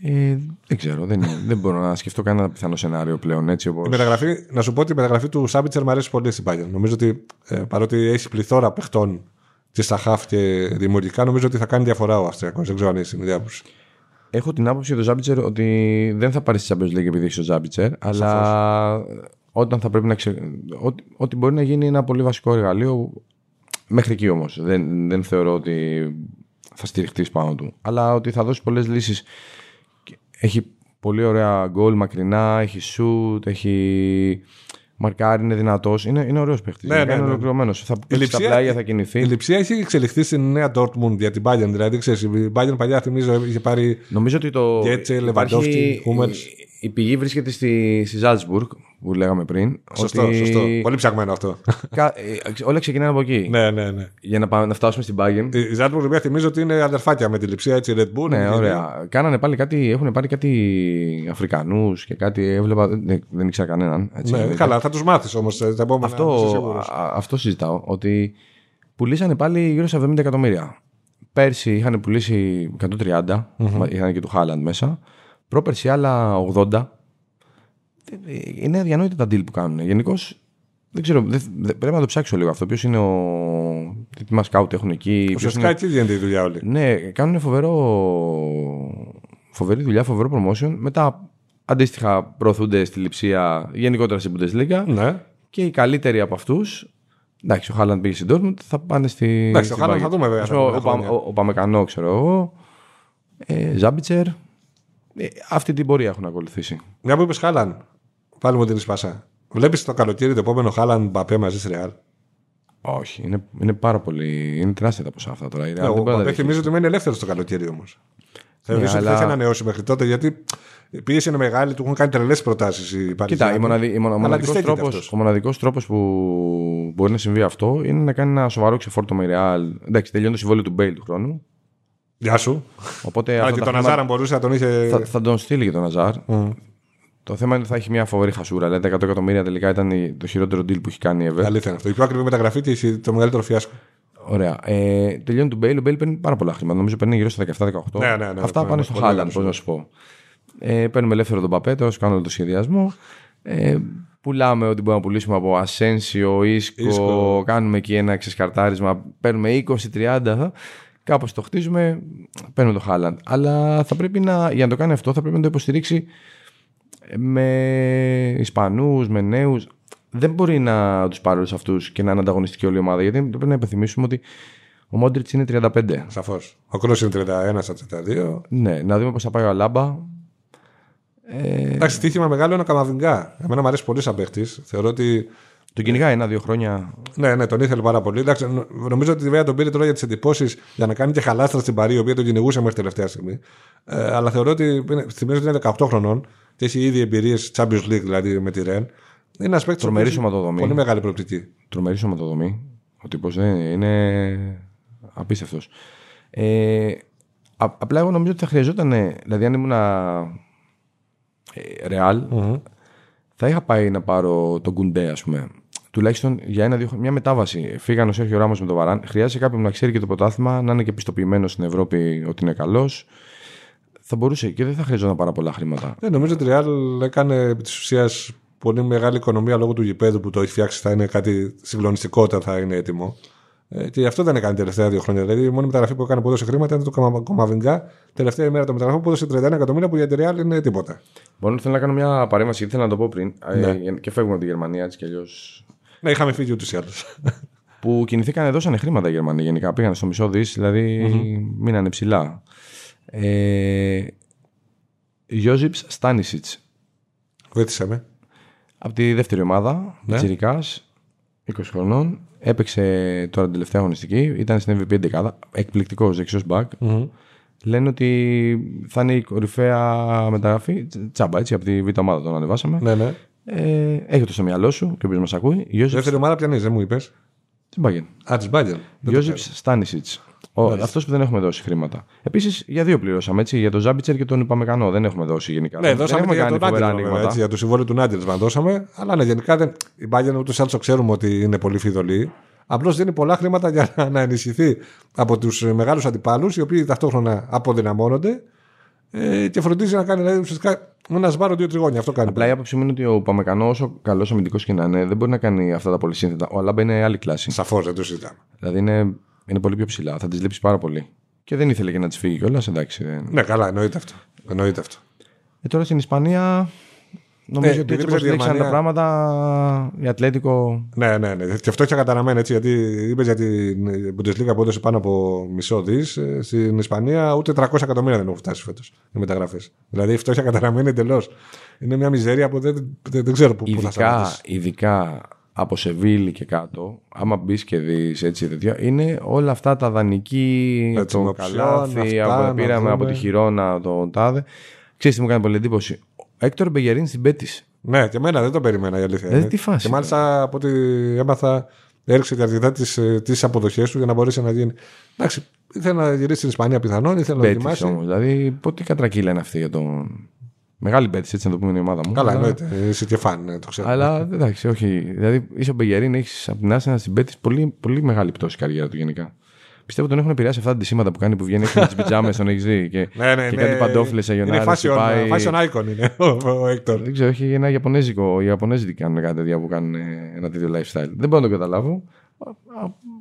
Ε, δεν ξέρω, δεν, δεν μπορώ να σκεφτώ κανένα πιθανό σενάριο πλέον έτσι όπως... Η μεταγραφή, να σου πω ότι η μεταγραφή του Σάμπιτσερ μου αρέσει πολύ στην Bayern. Νομίζω ότι ε, παρότι έχει πληθώρα παιχτών τη Σαχάφ και δημιουργικά, νομίζω ότι θα κάνει διαφορά ο Αυστριακό. Δεν ξέρω αν είσαι την άποψη. Έχω την άποψη για τον Ζάμπιτσερ ότι δεν θα πάρει στη Champions League επειδή έχει ο Ζάμπιτσερ, αλλά όταν θα πρέπει να ξε... ότι, ότι μπορεί να γίνει ένα πολύ βασικό εργαλείο μέχρι εκεί όμω. Δεν, δεν θεωρώ ότι θα στηριχτεί πάνω του. Αλλά ότι θα δώσει πολλέ λύσει. Έχει πολύ ωραία γκολ μακρινά, έχει σουτ, έχει μαρκάρι, είναι δυνατός. Είναι, είναι ωραίος παίχτης. Ναι, ναι, είναι ναι. ολοκληρωμένος. Θα Η πει στα λειψία- πλάγια, θα κινηθεί. Η λειψία έχει εξελιχθεί στην νέα Dortmund για την Bayern. Δηλαδή, ξέρεις, η Bayern παλιά θυμίζω είχε πάρει. Νομίζω ότι το. Γκέτσε, υπάρχει- Λεβαντόφσκι, Χούμελς. Η- Η πηγή βρίσκεται στη, στη Salzburg που λέγαμε πριν. Σωστό, ότι σωστό. Πολύ ψαγμένο αυτό. κα- ε, όλα ξεκινάνε από εκεί. ναι, ναι, ναι. Για να, πάμε, να φτάσουμε στην Bayern. Η η Ζάλμπουργκ, οποία θυμίζω ότι είναι αδερφάκια με τη λειψία, έτσι, Red Bull. Ναι, είναι ωραία. Κάνανε πάλι κάτι, έχουν πάρει κάτι Αφρικανούς και κάτι. Έβλεπα, δεν, δεν ήξερα κανέναν. Έτσι, Ναι, εννοείται. καλά, θα τους μάθεις όμως τα επόμενα. είσαι Αυτό, σίγουρος. α- αυτό συζητάω. Ότι πουλήσανε πάλι γύρω στα 70 εκατομμύρια. Πέρσι είχαν πουλήσει 130, μα- είχαν και του Χάλαντ μέσα. Πρόπερσι άλλα 80. Είναι αδιανόητα τα deal που κάνουν. Γενικώς δεν ξέρω, δεν- δεν- πρέπει να το ψάξω λίγο αυτό. Ποιος είναι ο. Τι μας scout έχουν εκεί. ποιος Ουσιαστικά είναι... εκεί γίνεται η δουλειά όλη. Ναι, κάνουν φοβερό. Φοβερή δουλειά, φοβερό promotion. Μετά αντίστοιχα προωθούνται στη λειψία γενικότερα στην Bundesliga. Ναι. Και οι καλύτεροι από αυτού. Εντάξει, ο Χάλαντ πήγε στην Dortmund, θα πάνε στη. Εντάξει, ο στην Haaland Bayern. θα δούμε, βέβαια, Ας τα πούμε, Ο, επόμενα ο, χρόνια. ο, ο Παμεκανό, ξέρω εγώ. Ε, Ζάμπιτσερ. Ε, αυτή την πορεία έχουν ακολουθήσει. Μια που είπες Χάλαν, πάλι μου δίνεις πάσα. Βλέπεις το καλοκαίρι το επόμενο Χάλαν Μπαπέ μαζί στη Ρεάλ; Όχι, είναι, είναι πάρα πολύ. Είναι τεράστια τα ποσά αυτά τώρα. Η Real Ναι, δεν ο μπορεί να τα Μπαπέ διαχειριστεί. θυμίζω ότι μένει ελεύθερος το καλοκαίρι όμως. Θεωρείς ότι αλλά- δεν θα ανανεώσει μέχρι τότε γιατί η πίεση είναι μεγάλη, του έχουν κάνει τρελές προτάσεις οι Κοίτα, Παριζιάνοι. η μοναδι, η μονα- Αλλά μοναδικός αντιστέκεται τρόπος, αυτός. ο μοναδικός τρόπος που μπορεί να συμβεί αυτό είναι να κάνει ένα σοβαρό ξεφόρτο με η Real. Εντάξει, τελειώνει το συμβόλαιο του Μπέιλ του χρόνου. Γεια σου. Οπότε Αλλά αυτά και τα τον χρήματα Αζάρα μπορούσε να τον είχε. θα, θα τον στείλει και τον Αζάρ. Το θέμα είναι ότι θα έχει μια φοβερή χασούρα. Δηλαδή τα 100 εκατομμύρια τελικά ήταν η- το χειρότερο deal που έχει κάνει η Ever. Αλήθεια είναι αυτό. Η πιο ακριβή μεταγραφή και η- το μεγαλύτερο φιάσκο. Ωραία. Ε, τελειώνει του Μπέιλ. Ο Μπέιλ παίρνει πάρα πολλά χρήματα. Νομίζω παίρνει γύρω στα 17-18. Ναι, ναι, ναι, Αυτά ναι, πάνε ναι, στο πολύ Χάλαντ, μεγάλο πώς να σου πω. Ε, παίρνουμε ελεύθερο τον Εμπαπέ, τώρα σου κάνω όλο το σχεδιασμό. Ε, πουλάμε ό,τι μπορούμε να πουλήσουμε από Ασένσιο, Ίσκο, Ίσκο. κάνουμε εκεί ένα ξεσκαρτάρισμα. Παίρνουμε 20-30. Κάπως το χτίζουμε, παίρνουμε το Χάλαντ. Αλλά θα πρέπει να, για να το κάνει αυτό, θα πρέπει να το υποστηρίξει με Ισπανούς, με νέους. Δεν μπορεί να τους πάρει όλους αυτούς και να είναι ανταγωνιστική όλη η ομάδα. Γιατί πρέπει να υπενθυμίσουμε ότι ο Μόντριτς είναι 35. Σαφώς. Ο Κρό είναι 31 στα 32. Ναι, να δούμε πώς θα πάει ο Αλάμπα. Ε, Εντάξει, στοίχημα μεγάλο είναι ο Καμαβιγκά. Εμένα μου αρέσει πολύ σαν παίχτης. Θεωρώ ότι. Τον κυνηγάει ένα-δύο χρόνια. Ναι, ναι, τον ήθελε πάρα πολύ. Εντάξει, νο- νομίζω ότι βέβαια τον πήρε τώρα για τις εντυπώσεις για να κάνει και χαλάστρα στην Παρή, η οποία τον κυνηγούσε μέχρι τελευταία στιγμή. Ε, αλλά θεωρώ ότι. είναι- Θυμίζω ότι είναι 18 χρονών και έχει ήδη εμπειρίες Champions League δηλαδή με τη Ρεν. Είναι ένας παίκτης Τρομερή σωματοδομή. Πολύ μεγάλη προοπτική. Τρομερή σωματοδομή. Ο τύπος είναι απίστευτος. Ε, α- απλά εγώ νομίζω ότι θα χρειαζόταν. Δηλαδή, αν ήμουν ρεάλ, θα είχα πάει να πάρω τον Κουντέ, ας πούμε. Τουλάχιστον για ένα-δύο χρόνια. Μια μετάβαση. Φύγαν ο Σέρχιο Ράμος με τον Βαράν. Χρειάζεται κάποιον να ξέρει και το πρωτάθλημα, να είναι και πιστοποιημένος στην Ευρώπη ότι είναι καλός. Θα μπορούσε και δεν θα χρειαζόταν πάρα πολλά χρήματα. Ναι, νομίζω ότι η Real έκανε επί της ουσίας πολύ μεγάλη οικονομία λόγω του γηπέδου που το έχει φτιάξει. Θα είναι κάτι συγκλονιστικό όταν θα είναι έτοιμο. Ε, και γι' αυτό δεν έκανε τελευταία δύο χρόνια. Δηλαδή, η μόνη μεταγραφή που έκανε που έδωσε χρήματα ήταν το Καμα- Κομαβιγκά. Τελευταία ημέρα το μεταγραφή που έδωσε 31 εκατομμύρια που για τη Real είναι τίποτα. Μπορώ θέλω να κάνω μια παρέμβαση γιατί θέλω να το πω πριν. Ναι. Ε, και φεύγουμε από τη Γερμανία έτσι κι αλλιώς. Ναι, είχαμε φύγει ούτως ή άλλως. που κινηθήκαν, δώσανε χρήματα οι Γερμανοί γενικά. Πήγαν στο μισό δις, δηλαδή μείνανε ψηλά. Ε, Γιώζιπ Στάνισιτς Βοήθησε με. από τη δεύτερη ομάδα, Ναι. Τσιρικάς, 20 χρονών. Έπαιξε τώρα την τελευταία αγωνιστική, ήταν στην MVP 11. Εκπληκτικός δεξιός back. Λένε ότι θα είναι η κορυφαία μεταγραφή. Τσάμπα έτσι, από τη β' ομάδα τον ανεβάσαμε. Ναι, ναι. Ε, έχει το στο μυαλό σου και ο οποίο μας ακούει. Γιώζιπ Δεύτερη ομάδα πιανή, δεν μου είπες. Τσιμπάγεν. Α, τη Μπάγκερ. Γιώζιπ Στάνισιτς. Αυτός που δεν έχουμε δώσει χρήματα. Επίσης για δύο πληρώσαμε έτσι. Για τον Ζάμπιτσερ και τον Υπαμεκανό δεν έχουμε δώσει γενικά. Ναι, δεν δώσαμε και έχουμε για κάνει τον φοβερά Άντελ. βέβαια, ανοίγματα. έτσι, Για το συμβόλαιο του Νάντελ μας δώσαμε. Αλλά ναι, γενικά δεν, η Μπάγκερ ούτως ή άλλως ξέρουμε ότι είναι πολύ φιδωλή. Απλώς δίνει πολλά χρήματα για να, να ενισχυθεί από τους μεγάλους αντιπάλους, οι οποίοι ταυτόχρονα αποδυναμώνονται ε, και φροντίζει να κάνει δηλαδή, ουσιαστικά ένα σβάρο δύο τριγώνια. Αυτό κάνει. Απλά η άποψή μου είναι ότι ο Παμεκανό, όσο καλός αμυντικός και να είναι, δεν μπορεί να κάνει αυτά τα πολύ σύνθετα. Ο Αλάμπα είναι άλλη κλάση. Σαφώς δεν το συζητάμε. Δηλαδή είναι, είναι πολύ πιο ψηλά. Θα τη λείψει πάρα πολύ. Και δεν ήθελε και να τη φύγει κιόλας. Εντάξει. Δεν... Ναι, καλά, εννοείται αυτό. Εννοείται αυτό. Ε, τώρα στην Ισπανία Νομίζω Ναι, ότι έτσι επειδή όπως είπες δείξαν τα Γερμανία- πράγματα, η Ατλέτικο Ναι, ναι, ναι. Και αυτό έχεις καταραμένο έτσι. Γιατί είπες για την Bundesliga που έδωσε πάνω από μισό δις. Στην Ισπανία ούτε 300 εκατομμύρια δεν έχουν φτάσει φέτος οι μεταγραφές. Δηλαδή η φτώχεια καταραμένη εντελώς. Είναι μια μιζέρια που δεν, δεν, δεν ξέρω πού, πού θα ειδικά, σταματήσει. ειδικά από Σεβίλη και κάτω, άμα μπεις και δεις έτσι τέτοια, είναι όλα αυτά τα δανεική, Έτσι, το με οψιόν, καλάθι, αυτά, από, να πήραμε δούμε. από τη Χιρόνα τον Τάδε. Ξέρεις τι μου κάνει πολύ εντύπωση; Ο Έκτορ Μπεγερίν στην Πέτη. Ναι, και εμένα δεν το περίμενα η αλήθεια. Δηλαδή, είναι. τι φάση Και μάλιστα από ό,τι έμαθα, έριξε και αρκετά τι αποδοχές του για να μπορέσει να γίνει. Εντάξει, ήθελε να γυρίσει στην Ισπανία πιθανόν, ήθελε να Πέτη δοκιμάσει. όμως. Δηλαδή, πότε κατρακύλα είναι αυτή για τον. Μεγάλη Πέτη, έτσι να το πούμε είναι η ομάδα μου. Καλά, Αλλά- εννοείται. Είσαι και φαν, ναι, το ξέρω. Αλλά εντάξει, όχι. Δηλαδή, είσαι ο Μπεγερίν, έχεις από την Άσενα στην Πέτη πολύ, πολύ μεγάλη πτώση η καριέρα του γενικά. Πιστεύω τον έχουν επηρεάσει αυτά τα ντυσίματα που κάνει που βγαίνει έξω με τις πιτζάμες, τον έχεις δει. Και, Ναι, ναι, και ναι. κάτι παντόφλες σε Είναι Ιωνάρη. fashion, πάει... fashion icon είναι ο, ο Έκτορ. Δεν ξέρω, έχει ένα Ιαπωνέζικο. Οι Ιαπωνέζοι κάνουν κάτι τέτοια που κάνουν ε, ένα τέτοιο lifestyle. Δεν μπορώ να το καταλάβω.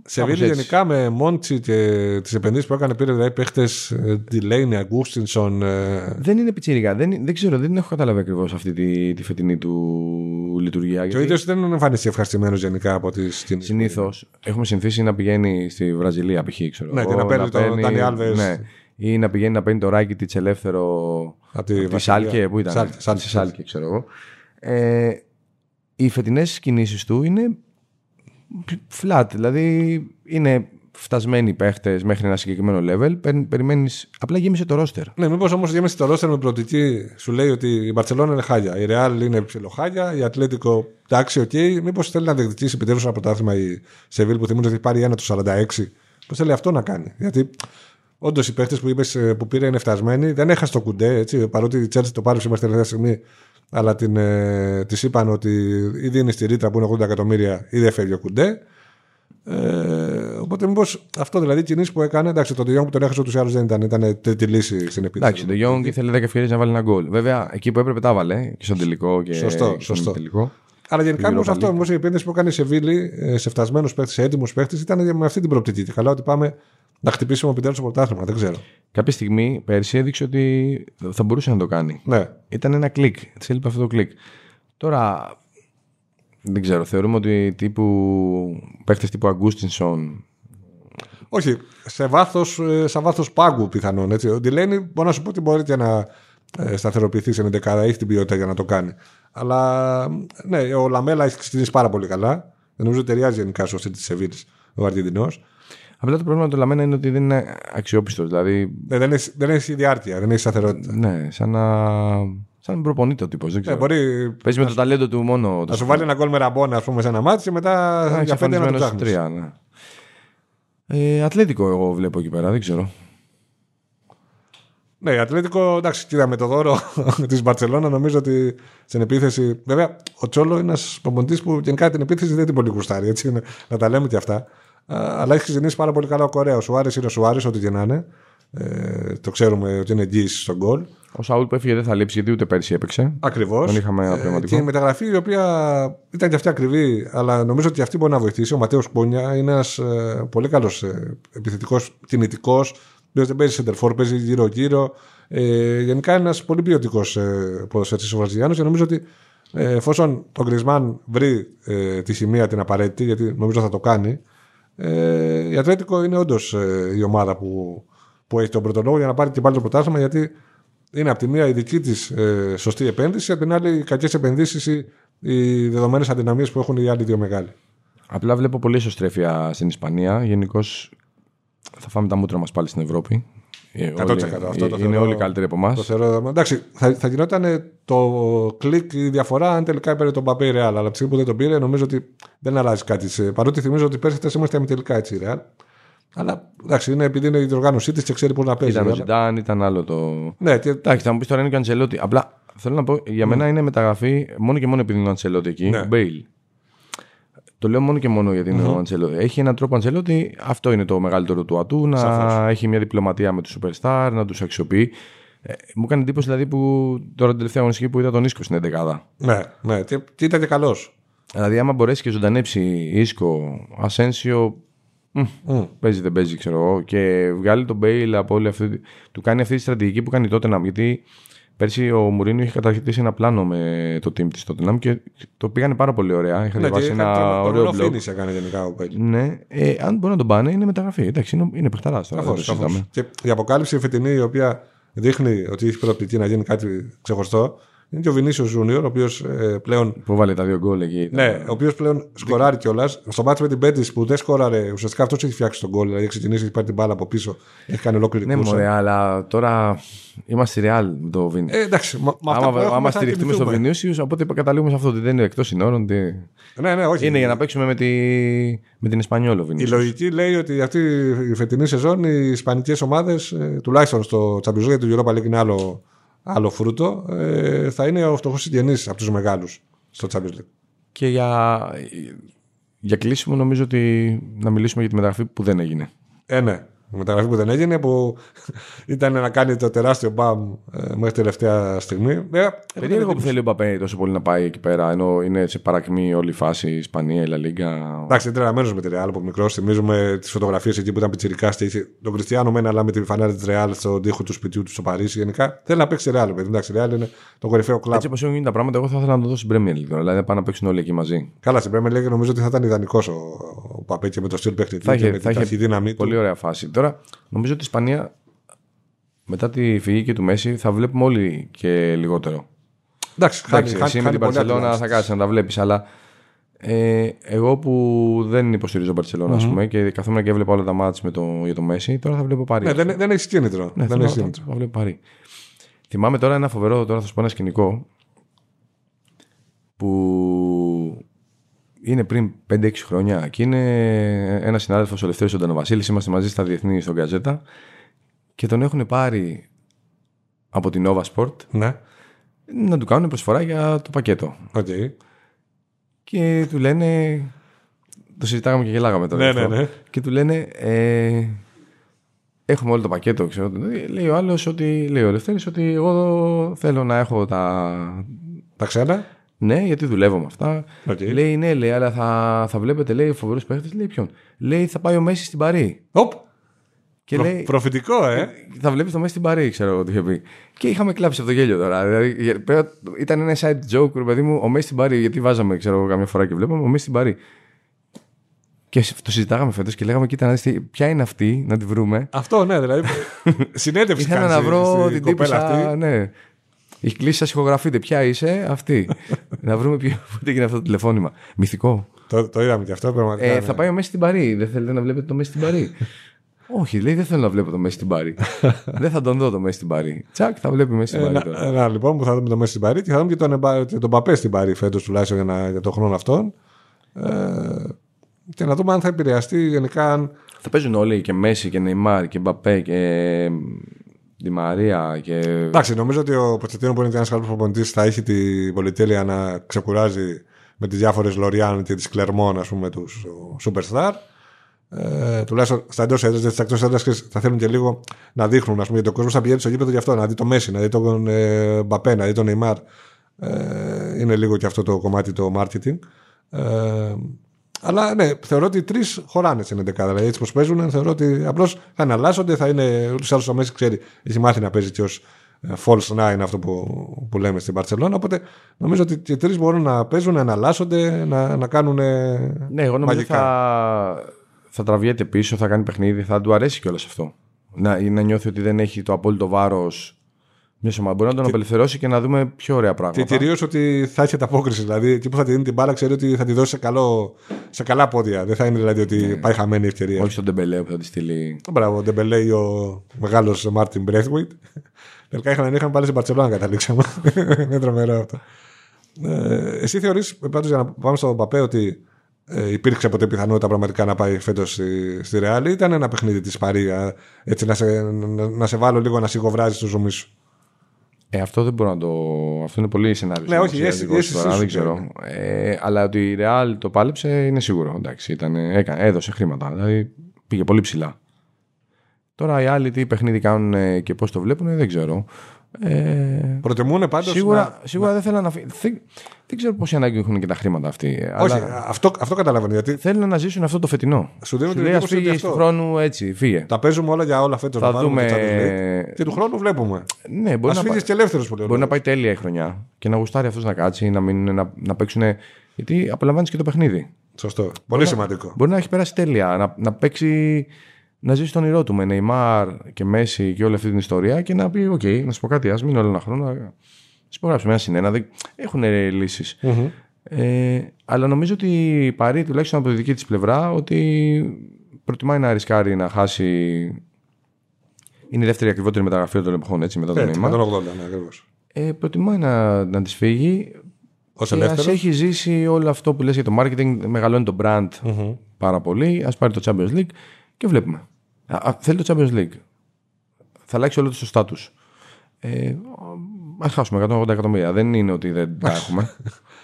Σε Κάπως Βίλη έτσι. γενικά με Μόντσι και τις επενδύσεις που έκανε πήρε δηλαδή παίχτες Τιλέινι, Αγκούστινσον. ε, Δεν είναι πιτσίρικα. Δεν, δεν ξέρω, δεν έχω καταλάβει ακριβώς αυτή τη, τη φετινή του λειτουργία. Και ο ίδιος δεν εμφανίστηκε ευχαριστημένος γενικά από τις κινήσεις. Συνήθως έχουμε συνηθίσει να πηγαίνει στη Βραζιλία, π.χ. ξέρω Ναι, εγώ, και να παίρνει τον παίρνει- Ντάνι Άλβες. Ναι, ή να πηγαίνει να παίρνει το ράκι της ελεύθερο. Από τη από τη Βασιλεία. Σάλκε, που ήταν. Σάλκε, Σάλκε, Στη Σάλκε, ξέρω εγώ. Ε, οι φετινές κινήσεις του είναι flat. Δηλαδή είναι φτασμένοι παίχτες μέχρι ένα συγκεκριμένο level. Περιμένεις. Απλά γέμισε το ρόστερ. Ναι, μήπως όμως γέμισε το ρόστερ με προοπτική, σου λέει ότι η Μπαρσελόνα είναι χάλια. Η Ρεάλ είναι ψιλοχάλια. Η Ατλέτικο, εντάξει, οκ. Μήπως θέλει να διεκδικήσει επιτέλους ένα πρωτάθλημα η Σεβίλη που θυμίζει ότι έχει πάρει ένα το 46. Πώς θέλει αυτό να κάνει. Γιατί όντως οι παίχτες που, είπες, ε, που πήρε είναι φτασμένοι. Δεν έχασε το Κουντέ, έτσι, παρότι η Τσέλση το πάρει σήμερα τελευταία στιγμή. Αλλά την, ε, της είπαν ότι ή δίνεις τη ρήτρα που είναι 80 εκατομμύρια ή δεν φεύγει ο Κουντέ. Ε, οπότε μήπως αυτό δηλαδή οι κινήσεις που έκανε. Εντάξει, το Διόγκ που τον έχασε ούτως ή άλλως δεν ήταν. Ήταν τρίτη λύση στην επίθεση. Εντάξει, το Young ήθελε 10 ευκαιρίες να βάλει ένα γκολ. Βέβαια, εκεί που έπρεπε τα 'βαλε και στον τελικό και, Σωστό, και στον σωστό. τελικό. Αλλά γενικά Στην όμως Europa αυτό League. όμως, η επένδυση που έκανε η Σεβίλη ε, σε φτασμένους παίχτες, σε έτοιμους παίχτες, ήταν με αυτή την προοπτική. Και καλά ότι πάμε να χτυπήσουμε επιτέλους το πρωτάθλημα. Δεν ξέρω. Κάποια στιγμή πέρσι έδειξε ότι θα μπορούσε να το κάνει. Ναι. Ήταν ένα κλικ. Της έλειπε αυτό το κλικ. Τώρα δεν ξέρω. Θεωρούμε ότι τύπου παίχτες τύπου Αγκούστινσον. Όχι, σε βάθος σε βάθος πάγκου πιθανόν. Έτσι. Ο Ντιλένι μπορεί να σου πω ότι μπορεί και να ε, σταθεροποιηθεί σε 11, έχει την ποιότητα για να το κάνει. Αλλά ναι, ο Λαμέλα έχει ξεκινήσει πάρα πολύ καλά. Δεν νομίζω ότι ταιριάζει γενικά στο στυλ της Σεβίλης ο Αργεντινός. Απλά το πρόβλημα του Λαμένα είναι ότι δεν είναι αξιόπιστος. Δηλαδή, Ναι, δεν, έχει, δεν έχεις διάρκεια, δεν έχεις σταθερότητα. ναι, σαν να. σαν να προπονείται ο τύπος. Δεν Ναι, ξέρω. μπορεί Παίζει με το ταλέντο του μόνο. να σου βάλει ένα γκολ με ραμπόνα ας πούμε, σε ένα μάτι και μετά να για πέντε να το εξαφανισμένο ψάχνεις. τρία. Ναι. Ε, ατλέτικο εγώ βλέπω εκεί πέρα, δεν ξέρω. Ναι, η Ατλέτικο, εντάξει, κοίτα με το δώρο της Μπαρσελόνα, νομίζω ότι στην επίθεση. Βέβαια, ο Τσόλο είναι ένας προπονητής που γενικά την επίθεση δεν την πολύ γουστάρει, έτσι, να, να τα λέμε και αυτά. Α, αλλά έχεις ξεκινήσει πάρα πολύ καλά ο Κορέας. Ο Σουάρε είναι ο Σουάρε, ό,τι και να είναι. Ε, το ξέρουμε ότι είναι εγγύηση στον γκολ. Ο Σαούλ που έφυγε δεν θα λείψει γιατί ούτε πέρσι έπαιξε. Ακριβώς. Τον είχαμε αναπληρωματικό. και η μεταγραφή η οποία ήταν και αυτή ακριβή, αλλά νομίζω ότι αυτή μπορεί να βοηθήσει. Ο Ματέος Κούνια είναι ένας ε, πολύ καλός ε, επιθετικός, κινητικό. Δεν παίζει σεντερφόρ, παίζει γύρω-γύρω. Ε, γενικά είναι ένας πολύ ποιοτικός ε, ποδοσφαιριστής ο Βραζιλιάνος και νομίζω ότι ε, εφόσον ο Γκρισμάν βρει ε, τη σημεία την απαραίτητη, γιατί νομίζω θα το κάνει, ε, η Ατλέτικο είναι όντως ε, η ομάδα που, που έχει τον πρώτο λόγο για να πάρει και πάλι το πρωτάθλημα, γιατί είναι από τη μία η δική της ε, σωστή επένδυση, από την άλλη οι κακές επενδύσεις ή οι δεδομένες αδυναμίες που έχουν οι άλλοι δύο μεγάλοι. Απλά βλέπω πολλή ισοστρέφεια στην Ισπανία. Γενικώς θα φάμε τα μούτρα μας πάλι στην Ευρώπη. Ε, 100% όλοι- αυτό το είναι θεωρώ- όλοι καλύτεροι από εμάς. Το θεωρώ, εντάξει, θα, θα γινόταν το κλικ η διαφορά αν τελικά έπαιρνε τον Παπέ η Ρεάλ. Αλλά από τη στιγμή που δεν τον πήρε, νομίζω ότι δεν αλλάζει κάτι. σε- Παρότι θυμίζω ότι πέρσι χτες είμαστε τελικά έτσι η Ρεάλ. Αλλά εντάξει, είναι επειδή είναι η διοργάνωσή της και ξέρει πώς να παίζει. Ήταν ο Αλλά- Ζιντάν, ήταν άλλο το. Ναι, και, Εντάξει, θα μου πεις τώρα είναι και ο Αντσελότη. Απλά θέλω να πω, για μένα είναι μεταγραφή μόνο και μόνο επειδή είναι ο Αντσελότη εκεί. Ναι. Ο Μπέιλ. Το λέω μόνο και μόνο γιατί είναι ο Αντσελότη. Έχει έναν τρόπο ο Αντσελότη, αυτό είναι το μεγαλύτερο του ατού, να Σαφώς. έχει μια διπλωματία με τους Superstar, να τους αξιοποιεί. Ε, μου έκανε εντύπωση δηλαδή που τώρα την τελευταία αγωνιστική που είδα τον Ίσκο στην 11 Ναι, ναι, και, και ήταν και καλός. Δηλαδή, άμα μπορέσει και ζωντανέψει Ίσκο, Ασένσιο. Mm. Παίζει, δεν παίζει, ξέρω εγώ. Και βγάλει τον Μπέιλ από όλη αυτή. Του κάνει αυτή τη στρατηγική που κάνει τότε να. Γιατί πέρσι ο Μουρίνο είχε καταρχήσει ένα πλάνο με το team της τότε και το πήγανε πάρα πολύ ωραία. Είχα Ναι, διαβάσει και ένα το- το ωραίο ρόλο blog. finish έκανε γενικά ο Μπέιλ. Ναι, ε, αν μπορεί να τον πάνε, είναι μεταγραφή. Εντάξει, είναι, είναι παιχταράς τώρα. δεν το Σαφώς, συζητάμε. σαφώς. Και η αποκάλυψη η φετινή, η οποία δείχνει ότι έχει προοπτική να γίνει κάτι ξεχωριστό, είναι και ο Βινίσιο Ζούνιορ, ο οποίος πλέον. Που βάλε τα δύο γκολ εκεί. Ναι, ο οποίος πλέον σκοράρει κιόλας. Στο μάτι με την Πέτης που δεν σκόραρε, ουσιαστικά αυτός έχει φτιάξει τον γκολ. Δηλαδή έχει ξεκινήσει, έχει πάρει την μπάλα από πίσω, έχει κάνει ολόκληρη Ναι, κούρσα. μωρέ, αλλά τώρα είμαστε real με το Βίνι. Ε, εντάξει, μα, με αυτά που άμα έχουμε άμα θα στηριχτούμε στο κοιμηθούμε. Βινίσιου, οπότε καταλήγουμε σε αυτό ότι δεν είναι εκτός συνόρων. Τι... Ναι, ναι, όχι. Είναι για να παίξουμε με, τη... με την Εσπανιόλο Η Βινίσιου. λογική λέει ότι αυτή η φετινή σεζόν οι ισπανικές ομάδες, τουλάχιστον στο Champions League, γιατί το Europa League είναι άλλο, άλλο φρούτο, ε, θα είναι ο φτωχός συγγενής από τους μεγάλους στο Champions League. Και για... για κλείσιμο, νομίζω ότι να μιλήσουμε για τη μεταγραφή που δεν έγινε. Ε, ναι. Η μεταγραφή που δεν έγινε, που ήταν να κάνει το τεράστιο μπαμ ε, μέχρι τελευταία στιγμή. Ε, Περίεργο που θέλει ο Μπαπέ τόσο πολύ να πάει εκεί πέρα, ενώ είναι σε παρακμή όλη η φάση, Ισπανία, η Λα Λίγκα. Εντάξει, είναι τρελαμένος με τη Ρεάλ από μικρός. Θυμίζουμε τις φωτογραφίες εκεί που ήταν πιτσυρικά και είχε τον Κριστιανό μένα, αλλά με τη φανάρι της Ρεάλ στον τοίχο του σπιτιού του στο Παρίσι. Γενικά θέλει να παίξει Ρεάλ, παιδί. Εντάξει, η Ρεάλ είναι το κορυφαίο κλαμπ. Έτσι όπως έχουν γίνει τα πράγματα, εγώ θα ήθελα να το δω στην Premier League τώρα. Δηλαδή να πάνε να παίξουν όλοι εκεί μαζί. Καλά, στην Premier League νομίζω ότι θα ήταν ιδανικός ο, ο Παπέ και με το στυλ παιχνιδιού Θα και είχε, με θα την είχε ταχυδύναμή του. πολύ ωραία φάση. Τώρα, νομίζω ότι η Ισπανία μετά τη φυγή και του Μέση θα βλέπουμε όλοι και λιγότερο. Εντάξει, χάνει, Εντάξει, χάνει, εσύ με χάνει την πολύ Παρσελώνα αντιλάσεις. θα κάτσεις να τα βλέπεις, αλλά ε, εγώ που δεν υποστηρίζω Μπαρσελόνα, ας πούμε, και καθόμουν και έβλεπα όλα τα μάτια με το, για το Μέση, τώρα θα βλέπω Παρί. Ναι, δεν, δεν έχεις κίνητρο. Ναι, δεν θέλω έχεις να- κίνητρο. θα βλέπω Παρί. Θυμάμαι τώρα ένα φοβερό, τώρα θα σου πω ένα σκηνικό που είναι πριν 5-6 χρόνια και είναι ένας συνάδελφος ο Λευτέρης Οντανοβασίλης είμαστε μαζί στα διεθνή στον Καζέτα και τον έχουν πάρει από την Nova Sport Ναι, να του κάνουν προσφορά για το πακέτο. οκ. Και του λένε. Το συζητάγαμε και γελάγαμε τώρα. Ναι, γι' αυτό. ναι, ναι. Και του λένε. Ε, έχουμε όλο το πακέτο, ξέρω. Λέει ο άλλος ότι. Λέει ο Λευτέρης ότι εγώ θέλω να έχω τα. Τα ξένα. Ναι, γιατί δουλεύω με αυτά. Οκ. Λέει ναι, λέει, αλλά θα, θα βλέπετε, λέει, φοβερούς παίχτες. Λέει ποιον; Λέει θα πάει ο Μέσι στην Παρί. Οπ, Και προ- λέει. προφητικό, ε. Θα βλέπεις το Μέση στην Παρή, ξέρω εγώ τι είχε πει. Και είχαμε κλάψει από το γέλιο τώρα. Δηλαδή, για- πέρα- ήταν ένα side joke, ρε παιδί μου, ο Μέση στην Παρή. Γιατί βάζαμε, ξέρω εγώ, καμιά φορά και βλέπαμε, ο Μέση στην Παρή. Και σε- το συζητάγαμε φέτος και λέγαμε: Κοίτα, να δεις τι- ποια είναι αυτή, να τη βρούμε. Αυτό, ναι, δηλαδή. συνέντευξη Ήθελα κάνεις να στη- βρω στη την κοπέλα τύπησα. αυτή. Ναι. Η κλίση σα ηχογραφείτε. Ποια είσαι, αυτή. να βρούμε ποιο, πότε έγινε αυτό το τηλεφώνημα. Μυθικό. Το, το είδαμε και αυτό πραγματικά. Ε, ναι. θα πάει ο Μέση στην Παρή. Δεν θέλετε να βλέπετε το Μέση στην Παρή; Όχι, λέει δεν θέλω να βλέπω το Μέση στην Παρή. δεν θα τον δω το Μέση στην Παρή. Τσακ, θα βλέπει Μέση στην Παρή Ένα, τώρα. ένα, λοιπόν που θα δούμε το Μέση στην Παρή και θα δούμε και τον, Εμπα- και τον Παπέ στην Παρή φέτος τουλάχιστον για, να, για τον χρόνο αυτόν. Ε, και να δούμε αν θα επηρεαστεί γενικά. Αν... Θα παίζουν όλοι και Μέση και Νεϊμάρ και Μπαπέ και Τη Μαρία και. Εντάξει, νομίζω ότι ο Ποτσετίνο που είναι και ένας καλός προπονητής θα έχει την πολυτέλεια να ξεκουράζει με τις διάφορες Λοριάν και τις Κλερμόν, ας πούμε, τους Superstar. Ε, τουλάχιστον στα εντός έδρας, γιατί στα εκτός έδρας θα θέλουν και λίγο να δείχνουν, ας πούμε, γιατί ο κόσμος θα πηγαίνει στο γήπεδο γι' αυτό, να δει το Μέση, να δει τον ε, Μπαπέ, να δει τον Νεϊμάρ. Ε, είναι λίγο και αυτό το κομμάτι το marketing. Ε, αλλά ναι, θεωρώ ότι οι τρεις χωράνε στην 11. Δηλαδή έτσι πώ παίζουν, θεωρώ ότι απλώς θα εναλλάσσονται. Θα είναι ούτω ή άλλω ο Μέση ξέρει, έχει μάθει να παίζει και ως false nine αυτό που, που λέμε στην Παρσελόνα. Οπότε νομίζω ότι και οι τρεις μπορούν να παίζουν, να εναλλάσσονται, να, να κάνουν. Ναι, εγώ νομίζω μαγικά. θα, θα τραβιέται πίσω, θα κάνει παιχνίδι, θα του αρέσει κιόλας αυτό. Να, να νιώθει ότι δεν έχει το απόλυτο βάρος μια ομάδα. Μπορεί να τον απελευθερώσει και να δούμε πιο ωραία Και πράγματα. κυρίω ότι θα έχει ανταπόκριση. Δηλαδή, εκεί που θα τη δίνει την μπάλα, ξέρει ότι θα τη δώσει σε, καλό, σε καλά πόδια. Δεν θα είναι δηλαδή ότι πάει χαμένη η ευκαιρία. Όχι στον Ντεμπελέ που θα τη στείλει. Μπράβο, ο Ντεμπελέ ή ο μεγάλος Μάρτιν Μπρέθουιτ. Τελικά είχαν, είχαν πάλι στην Παρσελόνα, καταλήξαμε. είναι τρομερό αυτό. Ε, εσύ θεωρείς, πάντως για να πάμε στον Παπέ, ότι ε, υπήρξε ποτέ πιθανότητα πραγματικά να πάει φέτος στη, στη Ρεάλ ή ήταν ένα παιχνίδι της Παρία, έτσι να σε, να, να σε βάλω λίγο να σιγοβράζει το ζουμί σου. Ε, αυτό δεν μπορώ να το. Αυτό είναι πολύ σενάριο. Ναι, όχι, συνωμοσιαστικό η αίσθηση τώρα, σου, δεν ναι. ξέρω. Ε, αλλά ότι η Real το πάλεψε είναι σίγουρο. Εντάξει, ήταν, έκανε, έδωσε χρήματα. Δηλαδή πήγε πολύ ψηλά. Τώρα οι άλλοι τι παιχνίδι κάνουν ε, και πώς το βλέπουν δεν ξέρω. Ε, Προτιμούν πάντως. σίγουρα να... σίγουρα δεν θέλουν να φύγουν. Δεν, δεν ξέρω πόση ανάγκη έχουν και τα χρήματα αυτοί. Όχι, αλλά αυτό, αυτό καταλαβαίνω. Γιατί θέλουν να ζήσουν αυτό το φετινό. Σου δίνουν την λέει, ας εντύπωση ότι φύγει αυτό- του χρόνου έτσι, φύγε. τα παίζουμε όλα για όλα φέτος. Θα δούμε- Και του χρόνου βλέπουμε. Ναι, μπορεί Α να, φύγεις πά- και ελεύθερος που λέω. μπορεί να πάει τέλεια η χρονιά και να γουστάρει αυτός να κάτσει, να, μην, να, να παίξουν. Γιατί απολαμβάνεις και το παιχνίδι. Σωστό. Πολύ σημαντικό. Μπορεί να έχει περάσει τέλεια, να, να παίξει. Να ζήσει το όνειρό του με Νεϊμάρ και Μέσι και όλη αυτή την ιστορία και να πει: Οκ, να σου πω κάτι, ας μείνει άλλο ένα χρόνο. Να υπογράψουμε ένα συν ένα. Δεν... Έχουν λύσει. Ε, αλλά νομίζω ότι η Παρί, τουλάχιστον από τη δική της πλευρά, ότι προτιμάει να ρισκάρει να χάσει. Είναι η δεύτερη ακριβότερη μεταγραφή των εποχών έτσι, μετά τον Έτσι, Νεϊμάρ. με τον 80, ναι, ακριβώς. Ε, προτιμάει να, να της φύγει. Ω Και ας ελεύθερο. έχει ζήσει όλο αυτό που λες για το marketing, μεγαλώνει το brand πάρα πολύ. Ας πάρει το Champions League και βλέπουμε. Α, α, θέλει το Champions League. Θα αλλάξει όλο το status. Ε, ας χάσουμε 180 εκατομμύρια. Δεν είναι ότι δεν τα έχουμε.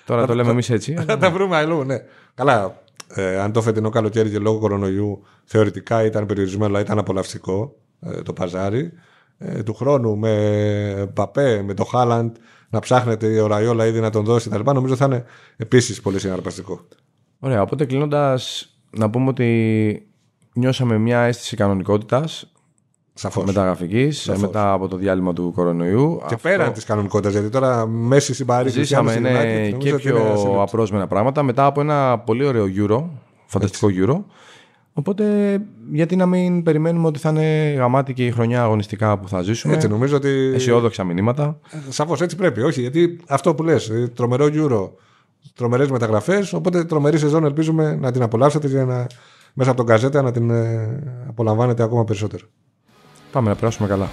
Τώρα το λέμε εμείς έτσι. Θα αλλά- τα βρούμε αλλού, ναι. Καλά. Ε, αν το φετινό καλοκαίρι και λόγω κορονοϊού θεωρητικά ήταν περιορισμένο, αλλά ήταν απολαυστικό ε, το παζάρι. Ε, του χρόνου με Παπέ, με το Χάλαντ να ψάχνετε ο Ραϊόλα ήδη να τον δώσει κτλ. Νομίζω θα είναι επίσης πολύ συναρπαστικό. Ωραία, οπότε κλείνοντας, να πούμε ότι νιώσαμε μια αίσθηση κανονικότητας Σαφώς. μεταγραφικής μετά από το διάλειμμα του κορονοϊού. Και πέραν της κανονικότητας, γιατί τώρα μέση συμπαρή Ζήσαμε ναι, και πιο απρόσμενα πράγματα μετά από ένα πολύ ωραίο Euro, φανταστικό Euro. Οπότε γιατί να μην περιμένουμε ότι θα είναι γαμάτη και η χρονιά αγωνιστικά που θα ζήσουμε. Έτσι, νομίζω ότι. Αισιόδοξα μηνύματα. Σαφώς έτσι πρέπει. Όχι, γιατί αυτό που λες, τρομερό Euro, τρομερές μεταγραφές. Οπότε τρομερή σεζόν ελπίζουμε να την απολαύσετε για να μέσα από τον καζέτα να την ε, απολαμβάνετε ακόμα περισσότερο. Πάμε να περάσουμε καλά.